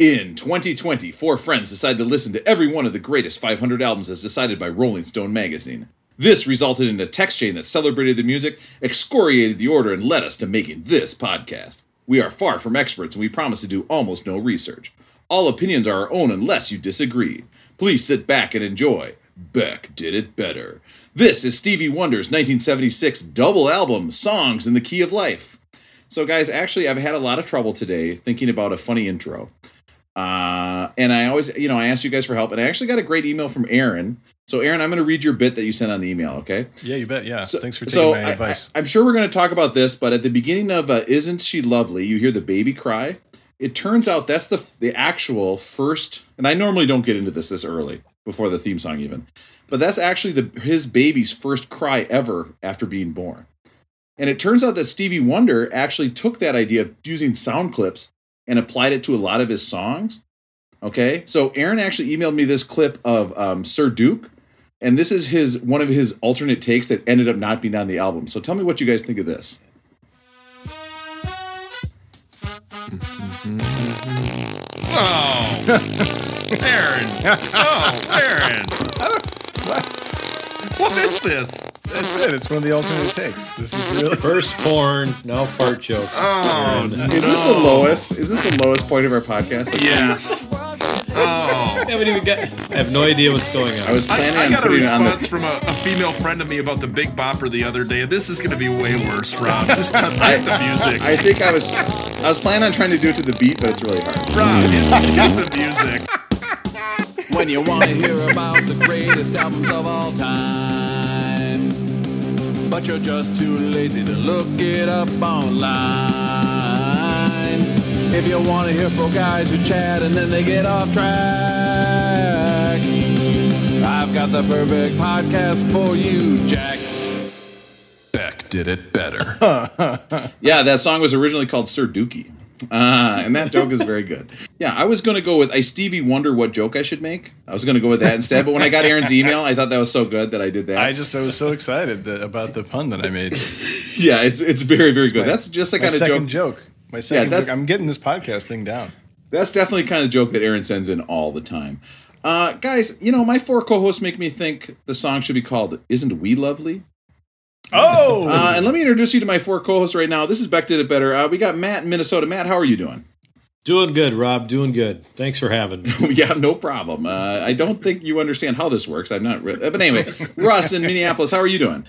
In 2020, four friends decided to listen to every one of the greatest 500 albums as decided by Rolling Stone magazine. This resulted in a text chain that celebrated the music, excoriated the order, and led us to making this podcast. We are far from experts and we promise to do almost no research. All opinions are our own unless you disagree. Please sit back and enjoy. Beck did it better. This is Stevie Wonder's 1976 double album, Songs in the Key of Life. So, guys, actually, I've had a lot of trouble today thinking about a funny intro. Uh, and I always, you know, I asked you guys for help, and I actually got a great email from Aaron. So, Aaron, I'm going to read your bit that you sent on the email, okay? Yeah, you bet. Yeah. So, Thanks for taking so my I- advice. I, am sure we're going to talk about this, but at the beginning of uh, "Isn't She Lovely," you hear the baby cry. It turns out that's the the actual first, and I normally don't get into this this early before the theme song even, but that's actually the his baby's first cry ever after being born. And it turns out that Stevie Wonder actually took that idea of using sound clips and applied it to a lot of his songs. Okay, so Aaron actually emailed me this clip of um, Sir Duke, and this is his one of his alternate takes that ended up not being on the album. So tell me what you guys think of this. Oh, Aaron. Oh, Aaron. What is this? That's it. It's one of the alternate takes. This is really. First porn, now fart jokes. Oh, no. Is this the lowest? Is this the lowest point of our podcast? Like, yes. Oh. I haven't even got. I have no idea what's going on. I was I, planning I on got a putting it on response the. from a, a female friend of me about the Big Bopper the other day. This is going to be way worse, Rob. Just cut back the music. I think I was, I was planning on trying to do it to the beat, but it's really hard. Rob, get, get the music. when you want to hear about the greatest albums of all time. But you're just too lazy to look it up online. If you want to hear four guys who chat and then they get off track, I've got the perfect podcast for you, Jack. Beck did it better. Yeah, that song was originally called Sir Dookie. Uh, and that joke is very good. Yeah, I was going to go with I Stevie wonder what joke I should make. I was going to go with that instead, but when I got Aaron's email, I thought that was so good that I did that. I just I was so excited that, about the pun that I made. yeah, it's it's very very good. my- That's just the kind of joke. joke. My second that's- joke. I'm getting this podcast thing down. That's definitely kind of joke that Aaron sends in all the time. Uh, guys, you know my four co-hosts make me think the song should be called "Isn't We Lovely." Oh, Uh, and let me introduce you to my four co-hosts right now. This is Beck did it better. Uh, we got Matt in Minnesota. Matt, how are you doing? doing good, Rob. Doing good. Thanks for having me. yeah, no problem. Uh, I don't think you understand how this works. I'm not. Re- but anyway, Russ in Minneapolis, how are you doing?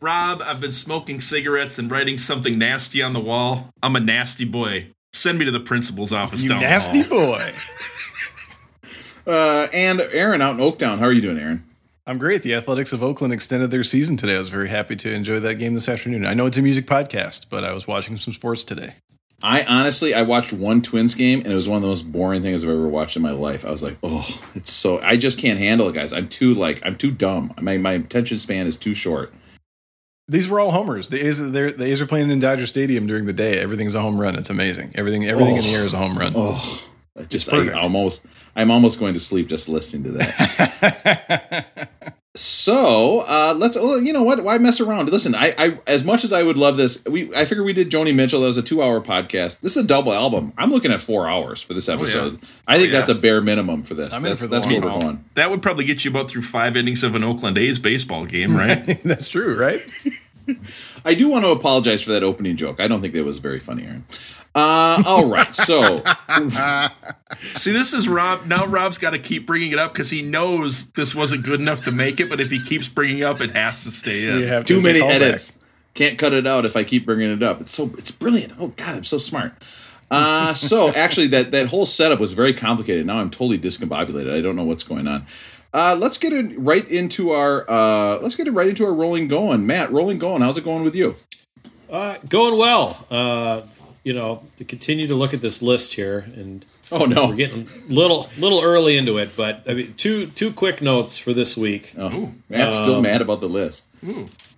Rob, I've been smoking cigarettes and writing something nasty on the wall. I'm a nasty boy. Send me to the principal's office you down the nasty hall. boy. Uh, and Aaron out in Oaktown, how are you doing, Aaron? I'm great. The Athletics of Oakland extended their season today. I was very happy to enjoy that game this afternoon. I know it's a music podcast, but I was watching some sports today. I honestly, I watched one Twins game, and it was one of the most boring things I've ever watched in my life. I was like, oh, it's so. I just can't handle it, guys. I'm too like, I'm too dumb. My my attention span is too short. These were all homers. The A's, they're- the A's are playing in Dodger Stadium during the day. Everything's a home run. It's amazing. Everything, everything in the oh, air is a home run. Oh, just. I almost, I'm almost going to sleep just listening to that. So uh, let's. Well, you know what? Why mess around? Listen, I, I as much as I would love this, we I figured we did Joni Mitchell. That was a two-hour podcast. This is a double album. I'm looking at four hours for this episode. I think Oh, yeah. that's a bare minimum for this. I'm that's for that's where we're going. That would probably get you about through five innings of an Oakland A's baseball game, right? That's true, right? I do want to apologize for that opening joke. I don't think that was very funny, Aaron. Uh, all right, so See, this is Rob. Now Rob's got to keep bringing it up because he knows this wasn't good enough to make it. But if he keeps bringing it up, it has to stay in. You have too it's many callback. edits. Can't cut it out if I keep bringing it up. It's so it's brilliant. Oh God, I'm so smart. Uh, so actually, that that whole setup was very complicated. Now I'm totally discombobulated. I don't know what's going on. Uh, let's get it right into our uh, let's get it right into our rolling going. Matt, rolling going. How's it going with you? Uh, going well. Uh, you know, to continue to look at this list here, and Oh no. we're getting little little early into it. But I mean, two two quick notes for this week. Oh, Matt's still mad about the list.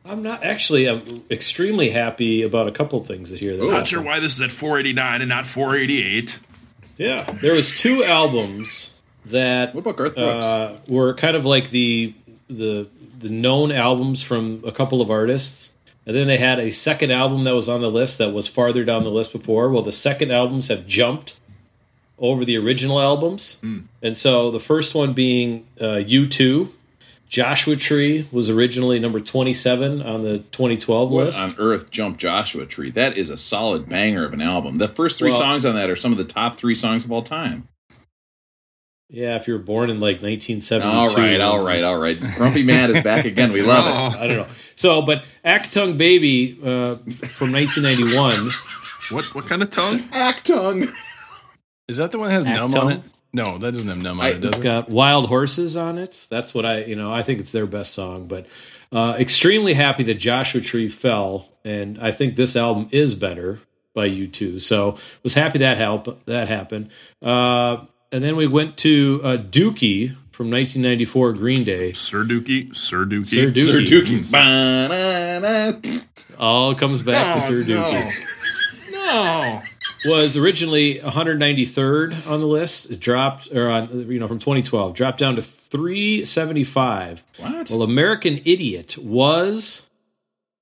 I'm not actually. I'm extremely happy about a couple things that here. That Not sure why this is at 489 and not 488. Yeah, there was two albums that What about Garth Brooks? uh, were kind of like the the the known albums from a couple of artists, and then they had a second album that was on the list that was farther down the list before. Well, the second albums have jumped over the original albums. And so the first one being uh, U2. Joshua Tree was originally number 27 on the 2012 What list. on earth jumped Joshua Tree? That is a solid banger of an album. The first three Well- songs on that are some of the top three songs of all time. Yeah, if you were born in like 1972. All right, all right, all right. Grumpy Matt is back again. We love it. Oh, I don't know. So, but Achtung Baby uh, from 1991. what what kind of tongue? Achtung. Is that the one that has numb on it? No, that doesn't have numb on I- it, does It's it? got Wild Horses on it. That's what I, you know, I think it's their best song. But uh, extremely happy that Joshua Tree fell, and I think this album is better by U2. So was happy that help that happened. Uh, and then we went to uh, Dookie from 1994, Green Day. Sir Dookie, Sir Dookie. Sir Dookie. Sir Dookie. All comes back to Sir Dookie. No. was originally 193rd on the list. It dropped, or on you know from 2012, dropped down to 375. What? Well, American Idiot was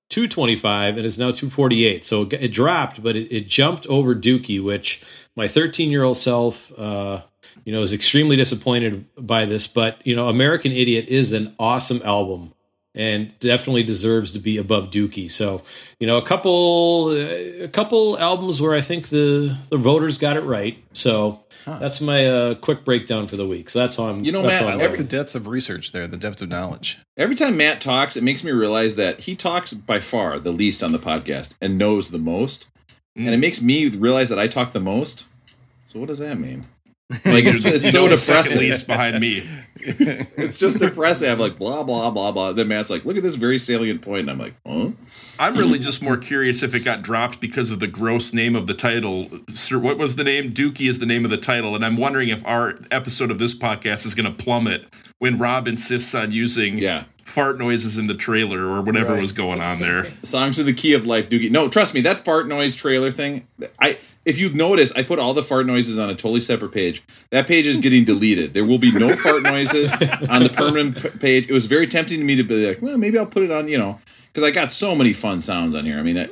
225 and is now 248. So it- it dropped, but it, it jumped over Dookie, which my 13 year old self, uh, you know, is extremely disappointed by this. But you know, American Idiot is an awesome album and definitely deserves to be above Dookie. So, you know, a couple a couple albums where I think the the voters got it right. So that's my uh, quick breakdown for the week. So that's how I'm. You know, that's Matt, I I'm like the depth of research there, the depth of knowledge. Every time Matt talks, it makes me realize that he talks by far the least on the podcast and knows the most. And it makes me realize that I talk the most. So what does that mean? Like it's, it's so depressing. least behind me. It's just depressing. I'm like blah blah blah blah. Then Matt's like, look at this very salient point, and I'm like, huh? I'm really just more curious if it got dropped because of the gross name of the title. Sir, what was the name? Dookie is the name of the title, and I'm wondering if our episode of this podcast is going to plummet when Rob insists on using Yeah. Fart noises in the trailer or whatever Right. was going on there. Songs in the key of life, Doogie. No, trust me, that fart noise trailer thing. I if you notice, I put all the fart noises on a totally separate page. That page is getting deleted. There will be no fart noises on the permanent p- page. It was very tempting to me to be like, well, maybe I'll put it on, you know, because I got so many fun sounds on here. I mean, I,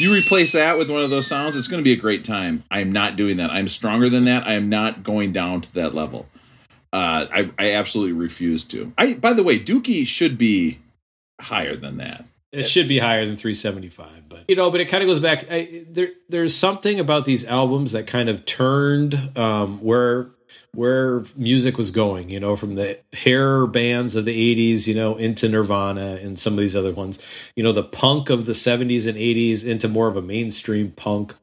you replace that with one of those sounds, it's going to be a great time. I am not doing that. I'm stronger than that. I am not going down to that level. Uh, I, I absolutely refuse to. I by the way, Dookie should be higher than that. It should be higher than 375, but you know, but it kind of goes back. I, there, there's something about these albums that kind of turned um, where where music was going. You know, from the hair bands of the 80s, you know, into Nirvana and some of these other ones. You know, the punk of the 70s and 80s into more of a mainstream punk.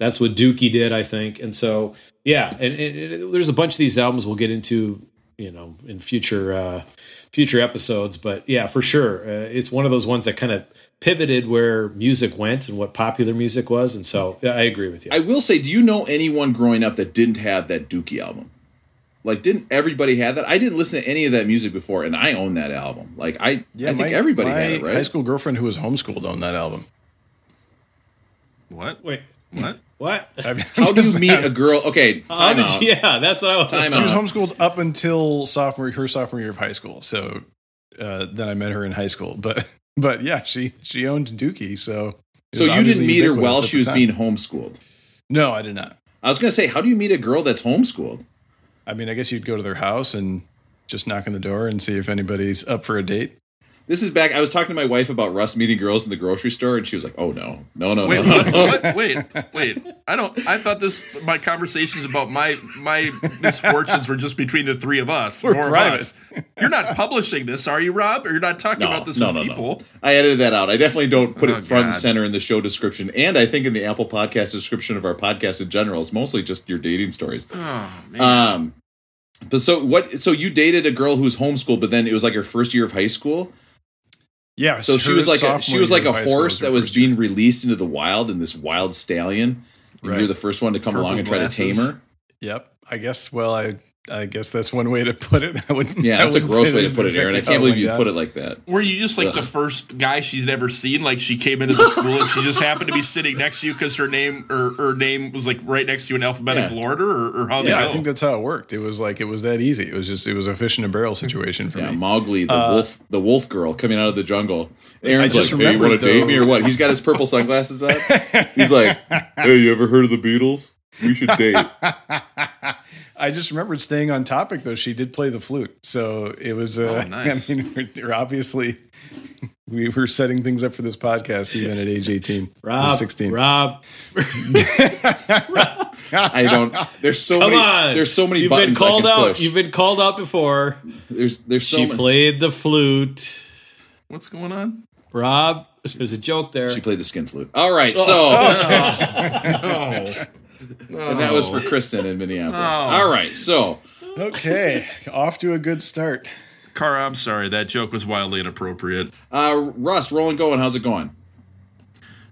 That's what Dookie did, I think. And so, yeah, and, and, and there's a bunch of these albums we'll get into, you know, in future uh, future episodes. But yeah, for sure, uh, it's one of those ones that kind of pivoted where music went and what popular music was. And so, yeah, I agree with you. I will say, do you know anyone growing up that didn't have that Dookie album? Like, didn't everybody have that? I didn't listen to any of that music before, and I own that album. Like, I, I think my- everybody my had it, right? My high school girlfriend who was homeschooled owned that album. What? Wait, What? What? How do you meet a girl? Okay, time did out. yeah, that's what I want. Time She was homeschooled up until sophomore her sophomore year of high school. So uh, then I met her in high school. But but yeah, she she owned Dookie. So So you didn't meet her while she was time. being homeschooled. No, I did not. I was going to say, how do you meet a girl that's homeschooled? I mean, I guess you'd go to their house and just knock on the door and see if anybody's up for a date. This is back. I was talking to my wife about Russ meeting girls in the grocery store, and she was like, "Oh no, no, no, Wait, no, what, no." what? Wait, wait. I don't. I thought this. My conversations about my my misfortunes were just between the three of us. We're more private. of us. You're not publishing this, are you, Rob? Or you're not talking No, about this no, with no, no. people? I edited that out. I definitely don't put Oh, it front and center in the show description, and I think in the Apple Podcast description of our podcast in general, it's mostly just your dating stories. Oh man. Um, but so what? So you dated a girl who who's homeschooled, but then it was like her first year of high school. Yeah. So she was like a, she was like a of high school horse that was first year. being released into the wild in this wild stallion. And Right. you're the first one to come Purple along and try to tame her. Yep. I guess. Well, I I guess that's one way to put it. I would. Yeah, I that's a gross way to this put it, is Aaron. I can't how believe you went put it like that. Were you just like the first guy she's ever seen? Like she came into the school and she just happened to be sitting next to you because her name or her name was like right next to you in alphabetical Yeah. order, or, or how Yeah, they I think that's how it worked. It was like it was that easy. It was just it was a fish in a barrel situation for Yeah, me. Mowgli, the Uh, wolf, the wolf girl coming out of the jungle. Aaron's just like, "Hey, you want to date me or what?" He's got his purple sunglasses on. He's like, "Hey, you ever heard of the Beatles?" We should date. I just remembered staying on topic though. She did play the flute, so it was. Uh, Oh, nice. I mean, we're, we're obviously we were setting things up for this podcast even at age eighteen, Rob, sixteen. Rob, I don't. There's so come many. on. There's so many You've buttons been called I can out. push. You've been called out before. there's there's so she many. played the flute. What's going on? Rob, there's a joke there. She played the skin flute. All right, so No. And that was for Kristen in Minneapolis. Oh. All right, so Okay, off to a good start. Cara, I'm sorry. That joke was wildly inappropriate. uh, Russ, rolling, going. How's it going?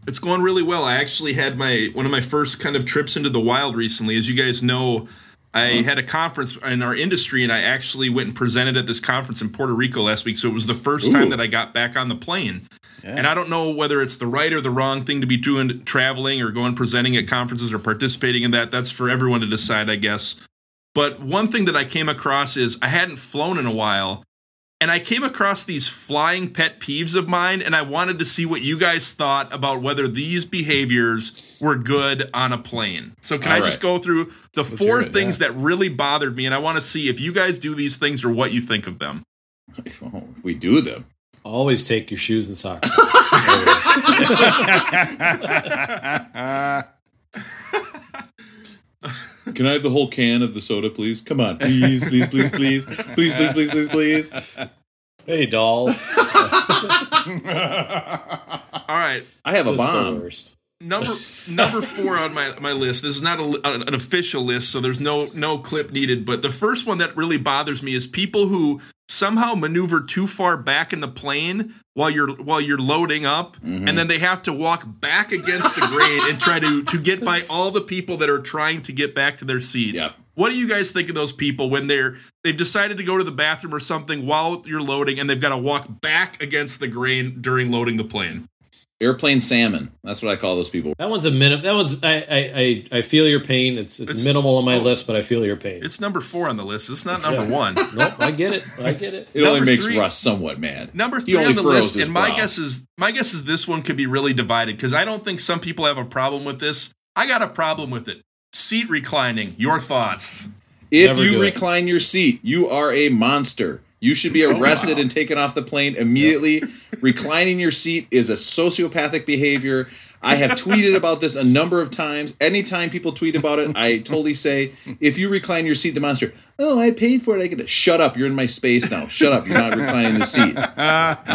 It's going really well. I actually had my one of my first kind of trips into the wild recently. As you guys know, I had a conference in our industry, and I actually went and presented at this conference in Puerto Rico last week. So it was the first Ooh. time that I got back on the plane. And I don't know whether it's the right or the wrong thing to be doing, traveling or going presenting at conferences or participating in that. That's for everyone to decide, I guess. But one thing that I came across is I hadn't flown in a while, and I came across these flying pet peeves of mine, and I wanted to see what you guys thought about whether these behaviors were good on a plane. So, can All I just go through the hear four it, things yeah. that really bothered me, and I want to see if you guys do these things or what you think of them? We do them. Always take your shoes and socks. Can I have the whole can of the soda, please? Come on, please, please, please, please, please, please, please, please, please. hey, dolls. All right. I have a Just the bomb. worst. number number four on my, my list. This is not a, an an official list, so there's no no clip needed. But the first one that really bothers me is people who somehow maneuver too far back in the plane while you're while you're loading up, Mm-hmm. and then they have to walk back against the grain and try to to get by all the people that are trying to get back to their seats. Yep. What do you guys think of those people when they're they've decided to go to the bathroom or something while you're loading and they've got to walk back against the grain during loading the plane? Airplane salmon. That's what I call those people. That one's a minute. That one's. I, I. I. I feel your pain. It's. It's, It's- minimal on my oh. list, but I feel your pain. It's number four on the list. It's not number one. nope. I get it. I get it. It only makes three- Russ somewhat mad. Number three on the list, and my brow. guess is my guess is this one could be really divided because I don't think some people have a problem with this. I got a problem with it. Seat reclining. Your thoughts? If Never you do it. recline your seat, you are a monster. You should be oh, arrested and taken off the plane immediately. Reclining your seat is a sociopathic behavior. I have tweeted about this a number of times. Anytime people tweet about it, I totally say, if you recline your seat, the monster, oh, I paid for it. I get it. Shut up. You're in my space now. Shut up. You're not reclining the seat.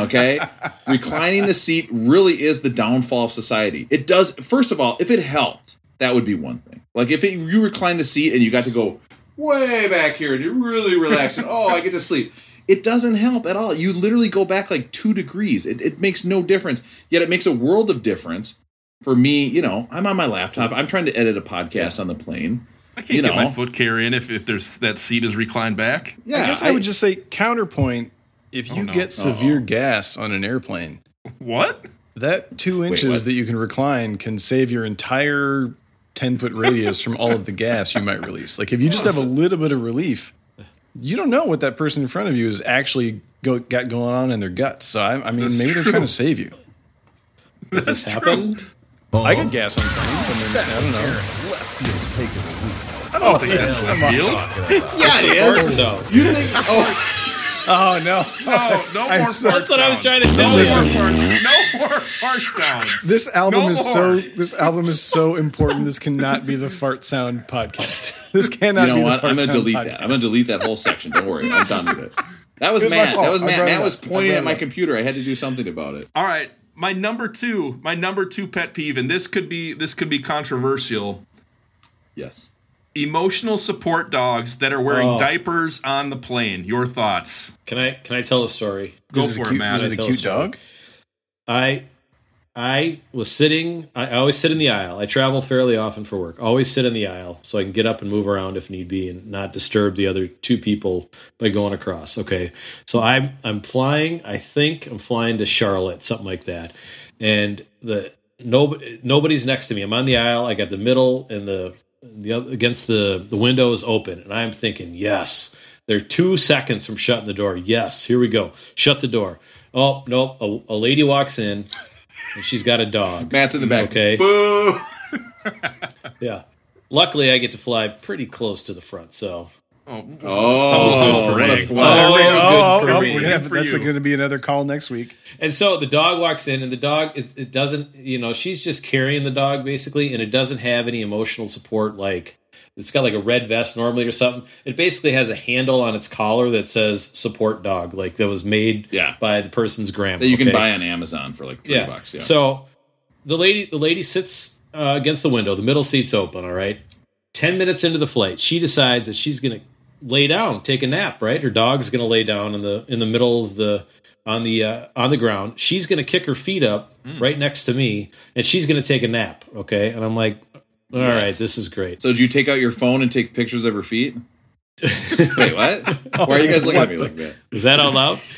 Okay? Reclining the seat really is the downfall of society. It does, first of all, if it helped, that would be one thing. Like if it, you recline the seat and you got to go way back here and you're really relaxed and oh, I get to sleep. It doesn't help at all. You literally go back like two degrees. It, it makes no difference. Yet it makes a world of difference for me. You know, I'm on my laptop. I'm trying to edit a podcast on the plane. I can't You get my know. foot carry in if, if there's that seat is reclined back. Yeah, I guess I, would just say counterpoint. If oh, you no. get severe gas on an airplane, What? that two inches what? that you can recline can save your entire 10 foot radius from all of the gas you might release. Like if you just have a little bit of relief, you don't know what that person in front of you is actually go, got going on in their guts. So I, I mean, That's maybe they're trying to save you. This happened. I get gas on planes. I mean, I don't know. Left field take I don't oh, think that's left field. yeah, it is. So You think? Oh, Oh no! No, no more fart That's what I was sounds. trying to tell no you. More farts, no more fart sounds. This album No is more. so. This album is so important. This cannot be the fart sound podcast. This cannot you know be what? the fart I'm going to sound delete podcast. that. I'm going to delete that whole section. Don't worry. I'm done with it. That was It was Matt. That was I Matt. Matt was pointing at my up. computer. I had to do something about it. All right, my number two, my number two pet peeve, and this could be this could be controversial. Yes. Emotional support dogs that are wearing Oh. diapers on the plane. Your thoughts? can I? Can I tell a story? Go Was for it, cute- Matt. Was it a cute us about dog? I I was sitting. I, I always sit in the aisle. I travel fairly often for work. Always sit in the aisle so I can get up and move around if need be, and not disturb the other two people by going across. Okay, so I'm I'm flying. I think I'm flying to Charlotte, something like that, and the nobody nobody's next to me. I'm on the aisle. I got the middle and the the other, against the the windows open, and I'm thinking, yes, they're two seconds from shutting the door. Yes, here we go. Shut the door. Oh nope, a, a lady walks in, and she's got a dog. Matt's in the back. Okay. Boo. Yeah. luckily, I get to fly pretty close to the front. So Oh, Oh, good what a flag. Oh, oh, oh, for me. we're gonna have, Good that's going to be another call next week. And so the dog walks in, and the dog it, it doesn't, you know, she's just carrying the dog basically, and it doesn't have any emotional support. Like it's got like a red vest normally or something. It basically has a handle on its collar that says "support dog," like that was made Yeah. by the person's grandma. That you can buy on Amazon for like three bucks. Yeah. So the lady, the lady sits uh, against the window. The middle seat's open. All right. Ten minutes into the flight, she decides that she's going to lay down, take a nap. Right. Her dog's going to lay down in the in the middle of the on the uh, on the ground. She's going to kick her feet up right next to me, and she's going to take a nap. Okay. And I'm like, all right, Yes. this is great. So did you take out your phone and take pictures of her feet? Wait, what? Why are you guys looking at me like that? Is that out loud?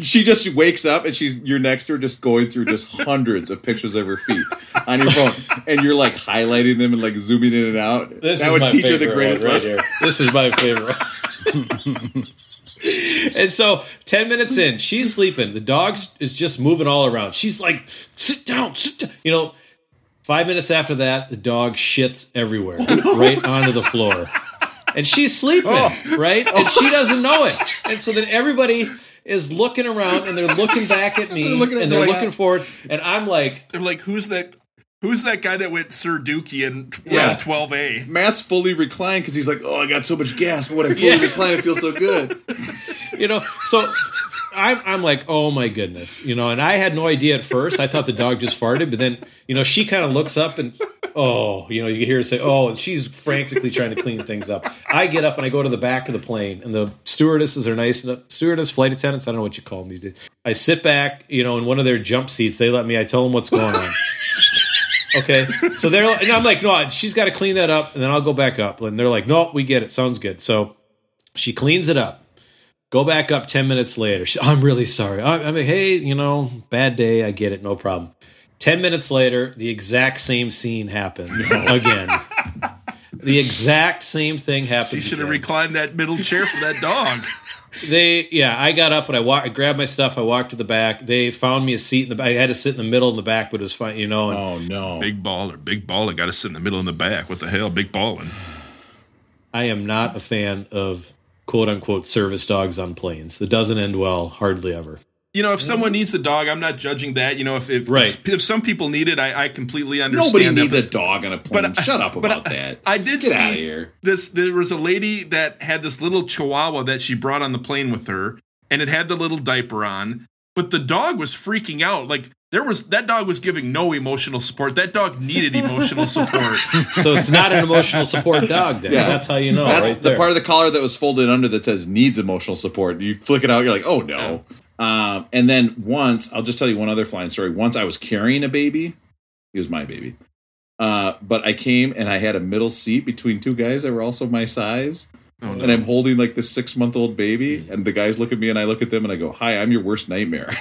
She just wakes up and she's you're next to her, just going through just hundreds of pictures of her feet on your phone, and you're like highlighting them and like zooming in and out. This that is would my teach her favorite the greatest right lesson. here. This is my favorite. and so, ten minutes in, she's sleeping. The dog is just moving all around. She's like, "Sit down, sit down." You know. Five minutes after that, the dog shits everywhere, oh, right onto the floor, and she's sleeping, oh. right, and she doesn't know it. And so then everybody is looking around and they're looking back at me They're looking at and they're like looking forward, and I'm like, They're like, who's that? Who's that guy that went Sir Dookie in Yeah. twelve A? Matt's fully reclined because he's like, oh, I got so much gas, but when I fully Yeah. recline, it feels so good. you know so I'm, I'm like oh my goodness you know and i had no idea at first i thought the dog just farted but then you know she kind of looks up and oh you know you hear her say oh and she's frantically trying to clean things up i get up and i go to the back of the plane and the stewardesses are nice enough stewardess flight attendants i don't know what you call them i sit back you know in one of their jump seats they let me i tell them what's going on Okay, so they're and I'm like, no, she's got to clean that up, and then I'll go back up. And they're like, no, we get it, sounds good. So she cleans it up. Go back up ten minutes later. She, I'm really sorry. I, I mean, hey, you know, bad day. I get it, no problem. Ten minutes later, the exact same scene happens again. The exact same thing happens. You should have reclined that middle chair for that dog. they yeah i got up and i walked i grabbed my stuff i walked to the back they found me a seat in the back i had to sit in the middle in the back but it was fine you know and Oh no! Big baller, big baller. Got to sit in the middle in the back. What the hell, big balling? i am not a fan of quote unquote service dogs on planes it doesn't end well hardly ever You know, if mm-hmm. someone needs the dog, I'm not judging that. You know, if if, Right. if, if some people need it, I, I completely understand. Nobody that, needs a dog on a plane. but I- Shut up but about I- that. I did Get see out of here. this. There was a lady that had this little Chihuahua that she brought on the plane with her, and it had the little diaper on. But the dog was freaking out. Like there was that dog was giving no emotional support. That dog needed emotional support. so it's not an emotional support dog then Yeah. that's how you know That's right the there part of the collar that was folded under that says needs emotional support. You flick it out, you're like, oh no. Um, and then once, I'll just tell you one other flying story. Once I was carrying a baby, he was my baby. Uh, but I came and I had a middle seat between two guys that were also my size. Oh, no. And I'm holding like this six month old baby, and the guys look at me and I look at them and I go, Hi, I'm your worst nightmare.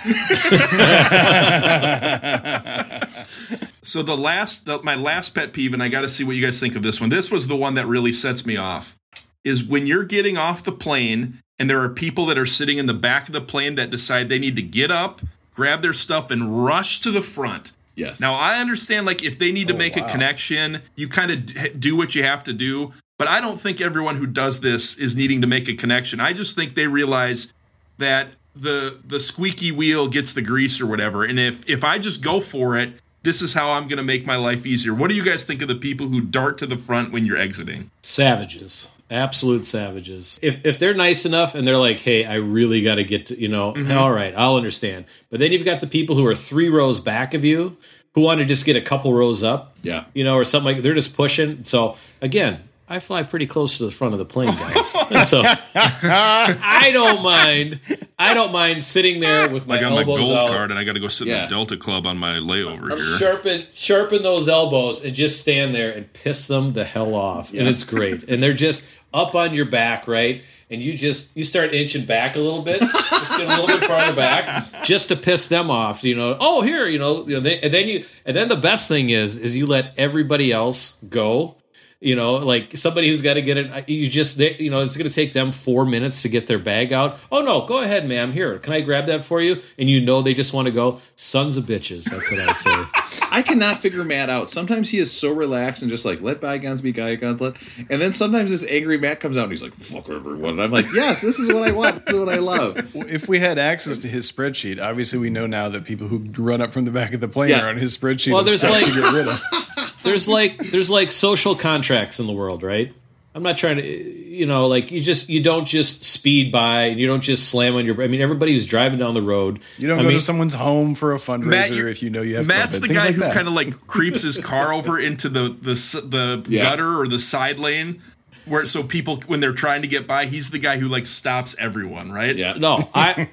So the last, the, my last pet peeve, and I got to see what you guys think of this one. This was the one that really sets me off. Is when you're getting off the plane and there are people that are sitting in the back of the plane that decide they need to get up, grab their stuff, and rush to the front. yes. Now I understand, like if they need to oh, make a connection, you kind of d- do what you have to do. But I don't think everyone who does this is needing to make a connection. I just think they realize that the the squeaky wheel gets the grease or whatever. And if if I just go for it, this is how I'm going to make my life easier. What do you guys think of the people who dart to the front when you're exiting? savages absolute savages. If if they're nice enough and they're like hey i really got to get to you know mm-hmm. all right i'll understand. But then you've got the people who are three rows back of you who want to just get a couple rows up yeah. you know or something like they're just pushing. So again I fly pretty close to the front of the plane, guys. So I don't mind. I don't mind sitting there with my I got my gold out. card and I got to go sit in the Delta Club on my layover here. sharpen sharpen those elbows and just stand there and piss them the hell off and it's great and they're just up on your back right and you just you start inching back a little bit just get a little bit farther back just to piss them off you know oh here you know, you know they, and then you and then the best thing is is you let everybody else go You know, like somebody who's got to get it. You just, they, you know, it's going to take them four minutes to get their bag out. Oh no, go ahead, ma'am. Here, can I grab that for you? And you know, they just want to go. Sons of bitches. That's what I say. I cannot figure Matt out. Sometimes he is so relaxed and just like let bygones be bygones. Let, and then sometimes this angry Matt comes out and he's like, "Fuck everyone." And I'm like, "Yes, this is what I want. This is what I love." If we had access to his spreadsheet, obviously we know now that people who run up from the back of the plane Yeah. are on his spreadsheet. Well, there's like- to get rid of. there's like there's like social contracts in the world, right? I'm not trying to, you know, like you just you don't just speed by and you don't just slam on your. I mean, everybody who's driving down the road. You don't I go mean, to someone's home for a fundraiser Matt, if you know you have. Matt's COVID, the guy like who kind of like creeps his car over into the the the Yeah. gutter or the side lane, where so people when they're trying to get by, he's the guy who like stops everyone, right? Yeah. No, I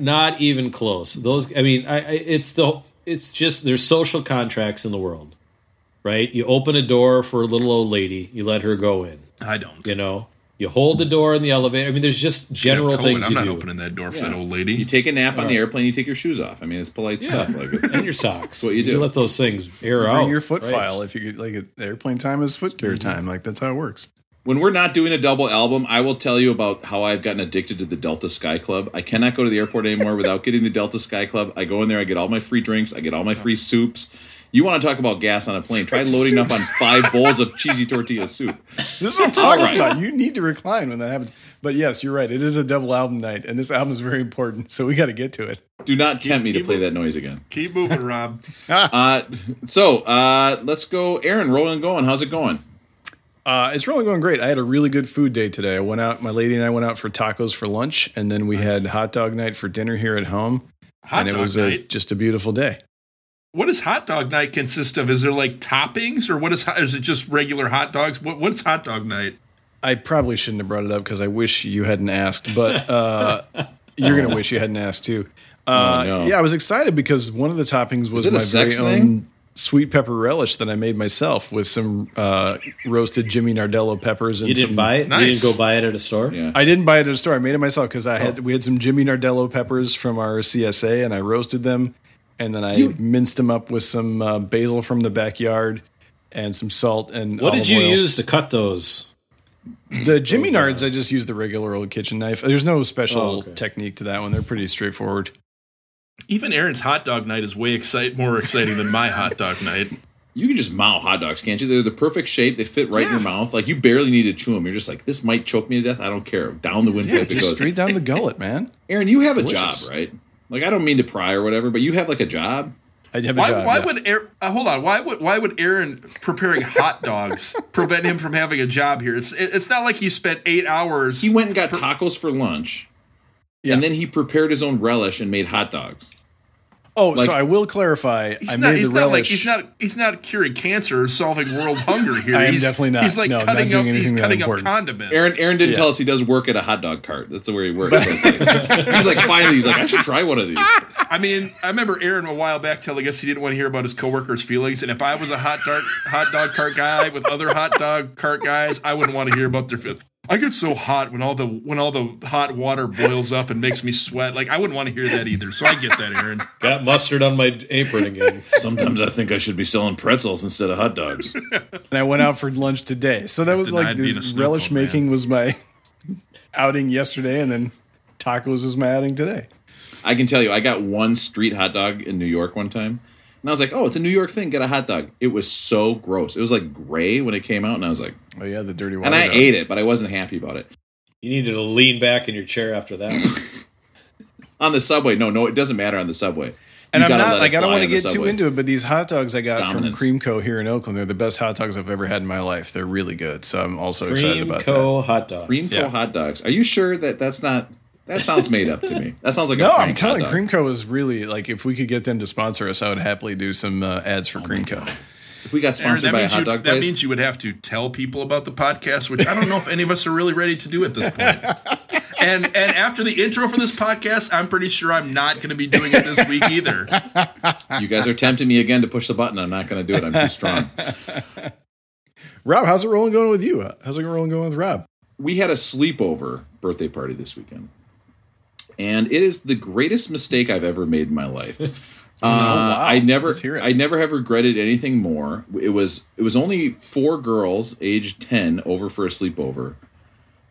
not even close. Those, I mean, I, I it's the it's just there's social contracts in the world, right? You open a door for a little old lady, you let her go in. I don't. You know, you hold the door in the elevator. I mean, there's just general COVID, things I'm you not do. opening that door for Yeah. that old lady. You take a nap on the airplane. You take your shoes off. I mean, it's polite stuff. Like it's, and your socks. what you do. let those things air out. Bring your foot right? file if you could, like airplane time is foot care mm-hmm. time. Like that's how it works. when we're not doing a double album, I will tell you about how I've gotten addicted to the Delta Sky Club. I cannot go to the airport anymore without getting the Delta Sky Club. I go in there, I get all my free drinks, I get all my free soups. You want to talk about gas on a plane? Try loading up on five bowls of cheesy tortilla soup. This is what I'm talking right. about. You need to recline when that happens. But yes, you're right. It is a double album night, and this album is very important. So we got to get to it. Do not tempt me to play that noise again. Keep moving, Rob. Uh, so uh, let's go, Aaron. Rolling going. How's it going? Uh, it's really going great. I had a really good food day today. I went out. My lady and I went out for tacos for lunch, and then we had hot dog night for dinner here at home. Hot and it dog was a, night. just a beautiful day. What does hot dog night consist of? Is there like toppings, or what is? Is it just regular hot dogs? What, what's hot dog night? I probably shouldn't have brought it up because I wish you hadn't asked, but uh, you're gonna wish you hadn't asked too. Uh, Oh, no. Yeah, I was excited because one of the toppings was my very sex own sweet pepper relish that I made myself with some uh, roasted Jimmy Nardello peppers and You didn't some. buy it. You didn't go buy it at a store. Yeah. I didn't buy it at a store. I made it myself because I Oh. had we had some Jimmy Nardello peppers from our CSA and I roasted them, and then I You- minced them up with some uh, basil from the backyard and some salt and What did you oil. use to cut those? The Jimmy Nards, I just used the regular old kitchen knife. There's no special Oh, okay. technique to that one. They're pretty straightforward. Even Aaron's hot dog night is way excite more exciting than my hot dog night. You can just mow hot dogs, can't you? They're the perfect shape. They fit right in your mouth. Like you barely need to chew them. You're just like, this might choke me to death. I don't care. Down the Yeah, windpipe it goes. straight down the gullet, man. Aaron, you have a Delicious. job, right? Like I don't mean to pry or whatever, but you have like a job. I have a Why, job. why yeah. would Aaron, uh, hold on? Why would why would Aaron preparing hot dogs prevent him from having a job here? It's it- it's not like he spent eight hours. He went and got tacos for lunch, Yeah. and then he prepared his own relish and made hot dogs. Oh, like- so I will clarify. He's I not. made He's the not like he's not. He's not curing cancer or solving world hunger here. I am he's, definitely not. He's like No, cutting up. He's anything that cutting up condiments. Aaron, Aaron didn't Yeah. tell us he does work at a hot dog cart. That's where he works. So he's like, finally, he's like, I should try one of these. I mean, I remember Aaron a while back telling us he didn't want to hear about his coworkers' feelings, and if I was a hot dog hot dog cart guy with other hot dog cart guys, I wouldn't want to hear about their feelings. I get so hot when all the when all the hot water boils up and makes me sweat. Like I wouldn't want to hear that either. So I get that, Aaron. Got mustard on my apron again. Sometimes I think I should be selling pretzels instead of hot dogs. and I went out for lunch today. So that was like the relish cone man. making was my outing yesterday, and then tacos is my outing today. I can tell you, I got one street hot dog in New York one time. And I was like, oh, it's a New York thing. Get a hot dog. It was so gross. It was like gray when it came out. And I was like, Oh yeah, the dirty water. and I dog. ate it, but I wasn't happy about it. You needed to lean back in your chair after that. On the subway, no, no, it doesn't matter on the subway. And You I'm not like I don't want to get too into it, but these hot dogs I got Dominance. from Creamco here in Oakland, they're the best hot dogs I've ever had in my life. They're really good, so I'm also excited Cream about that. Co. hot dog. Cream Co Yeah. hot dogs. Are you sure that that's not? That sounds made up to me. That sounds like a No, prank I'm hot telling dog. Creamco is really like if we could get them to sponsor us, I would happily do some uh, ads Oh for Creamco. If we got sponsored that by a means, hot you, dog that place, means you would have to tell people about the podcast, which I don't know if any of us are really ready to do at this point. And and after the intro for this podcast, I'm pretty sure I'm not going to be doing it this week either. you guys are tempting me again to push the button. I'm not going to do it. I'm too strong. Rob, how's it rolling going with you? How's it rolling going with Rob? we had a sleepover birthday party this weekend. And it is the greatest mistake I've ever made in my life. Uh, wow. I never, Let's hear it. I never have regretted anything more. It was, it was only four girls, aged ten, over for a sleepover.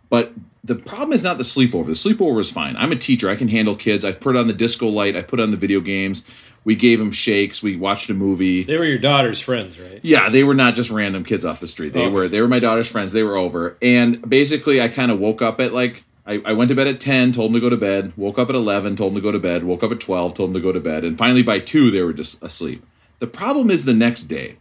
But the problem is not the sleepover. The sleepover was fine. I'm a teacher. I can handle kids. I put on the disco light. I put on the video games. We gave them shakes. We watched a movie. They were your daughter's friends, right? Yeah, they were not just random kids off the street. They Okay. were they were my daughter's friends. They were over, and basically, I kind of woke up at like I, I went to bed at ten, told them to go to bed. Woke up at eleven, told them to go to bed. Woke up at twelve, told them to go to bed, and finally by two they were just asleep. The problem is the next day.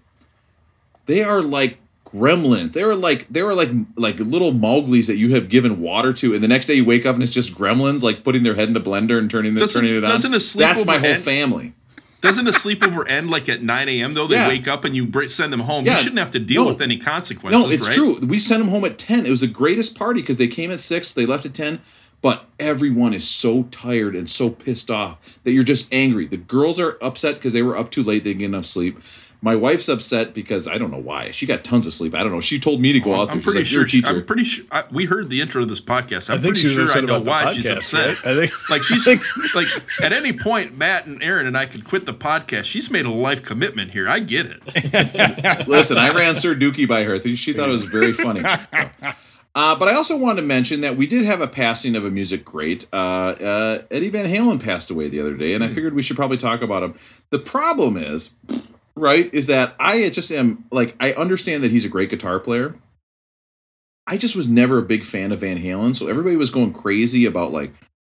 They are like gremlins. They were like they were like like little Mogwais that you have given water to, and the next day you wake up and it's just gremlins like putting their head in the blender and turning the, Doesn't- turning it on. doesn't a That's my whole end- family. Doesn't a sleepover end like at 9 a.m. though? They Yeah. wake up and you send them home. Yeah. You shouldn't have to deal No. with any consequences. No, it's right? true. We sent them home at 10. It was the greatest party because they came at 6, they left at 10, but everyone is so tired and so pissed off that you're just angry. The girls are upset because they were up too late, they didn't get enough sleep. My wife's upset because I don't know why. She got tons of sleep. I don't know. She told me to go out there. I'm She's pretty like, sure. She- I'm pretty sure. I, we heard the intro to this podcast. I'm I think pretty sure I upset know about the why she's upset. right? I think- like she's think- like at any point, Matt and Aaron and I could quit the podcast. She's made a life commitment here. I get it. Listen, I ran Sir Dookie by her. She thought it was very funny. Uh, but I also wanted to mention that we did have a passing of a music great. Uh, uh, Eddie Van Halen passed away the other day, and I figured we should probably talk about him. The problem is, right, is that I just am like, I understand that he's a great guitar player. I just was never a big fan of Van Halen, so everybody was going crazy about like,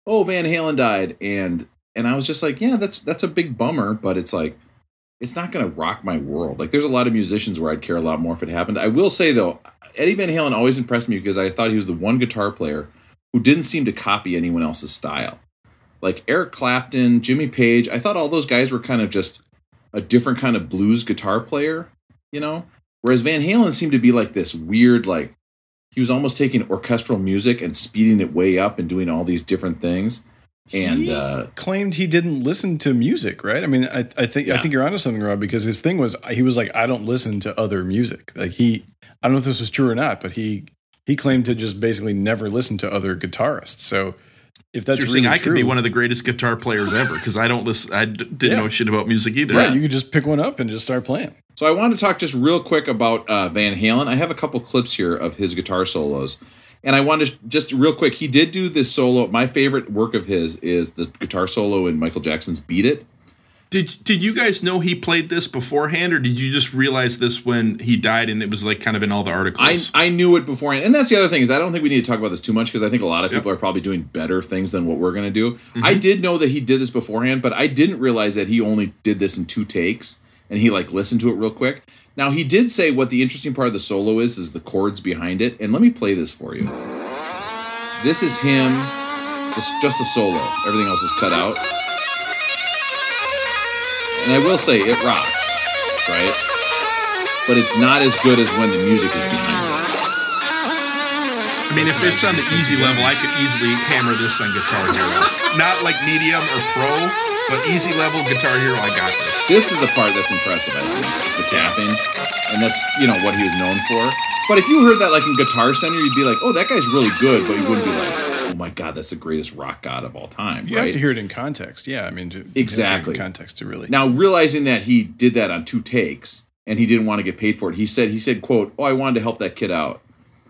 oh, Van Halen died, and and I was just like, yeah, that's that's a big bummer, but it's like, it's not going to rock my world. Like, there's a lot of musicians where I'd care a lot more if it happened. I will say though, Eddie Van Halen always impressed me because I thought he was the one guitar player who didn't seem to copy anyone else's style. Like Eric Clapton, Jimmy Page, I thought all those guys were kind of just a different kind of blues guitar player, you know? Whereas Van Halen seemed to be like this weird, like, he was almost taking orchestral music and speeding it way up and doing all these different things. And He uh, claimed he didn't listen to music, right? I mean, I, I think I think you're onto something, Rob, because his thing was he was like, I don't listen to other music. Like he, I don't know if this was true or not, but he he claimed to just basically never listen to other guitarists. So if that's You're really saying I true, could be one of the greatest guitar players ever because I don't listen. I d- didn't Yeah. know shit about music either. right, you could just pick one up and just start playing. So I wanted to talk just real quick about uh, Van Halen. I have a couple clips here of his guitar solos, and I wanted to just real quick. He did do this solo. My favorite work of his is the guitar solo in Michael Jackson's "Beat It." Did Did you guys know he played this beforehand, or did you just realize this when he died and it was like kind of in all the articles? I I knew it beforehand, and that's the other thing is I don't think we need to talk about this too much because I think a lot of Yep. people are probably doing better things than what we're going to do. Mm-hmm. I did know that he did this beforehand, but I didn't realize that he only did this in two takes and he like listened to it real quick. Now he did say what the interesting part of the solo is is the chords behind it, and let me play this for you. This is him, It's just the solo. Everything else is cut out. And I will say it rocks, right? But it's not as good as when the music is behind it. I mean, if it's on the easy level, I could easily hammer this on Guitar Hero. Not like medium or pro, but easy level Guitar Hero, I got this. This is the part that's impressive, I think. It's the tapping. And that's, you know, what he was known for. But if you heard that like in Guitar Center, you'd be like, oh, that guy's really good, but you wouldn't be like, my God, that's the greatest rock god of all time. You right? have to hear it in context. Yeah, I mean, to, you to hear it Exactly. in context to really. Now, realizing that he did that on two takes and he didn't want to get paid for it, he said, he said, quote, oh, I wanted to help that kid out.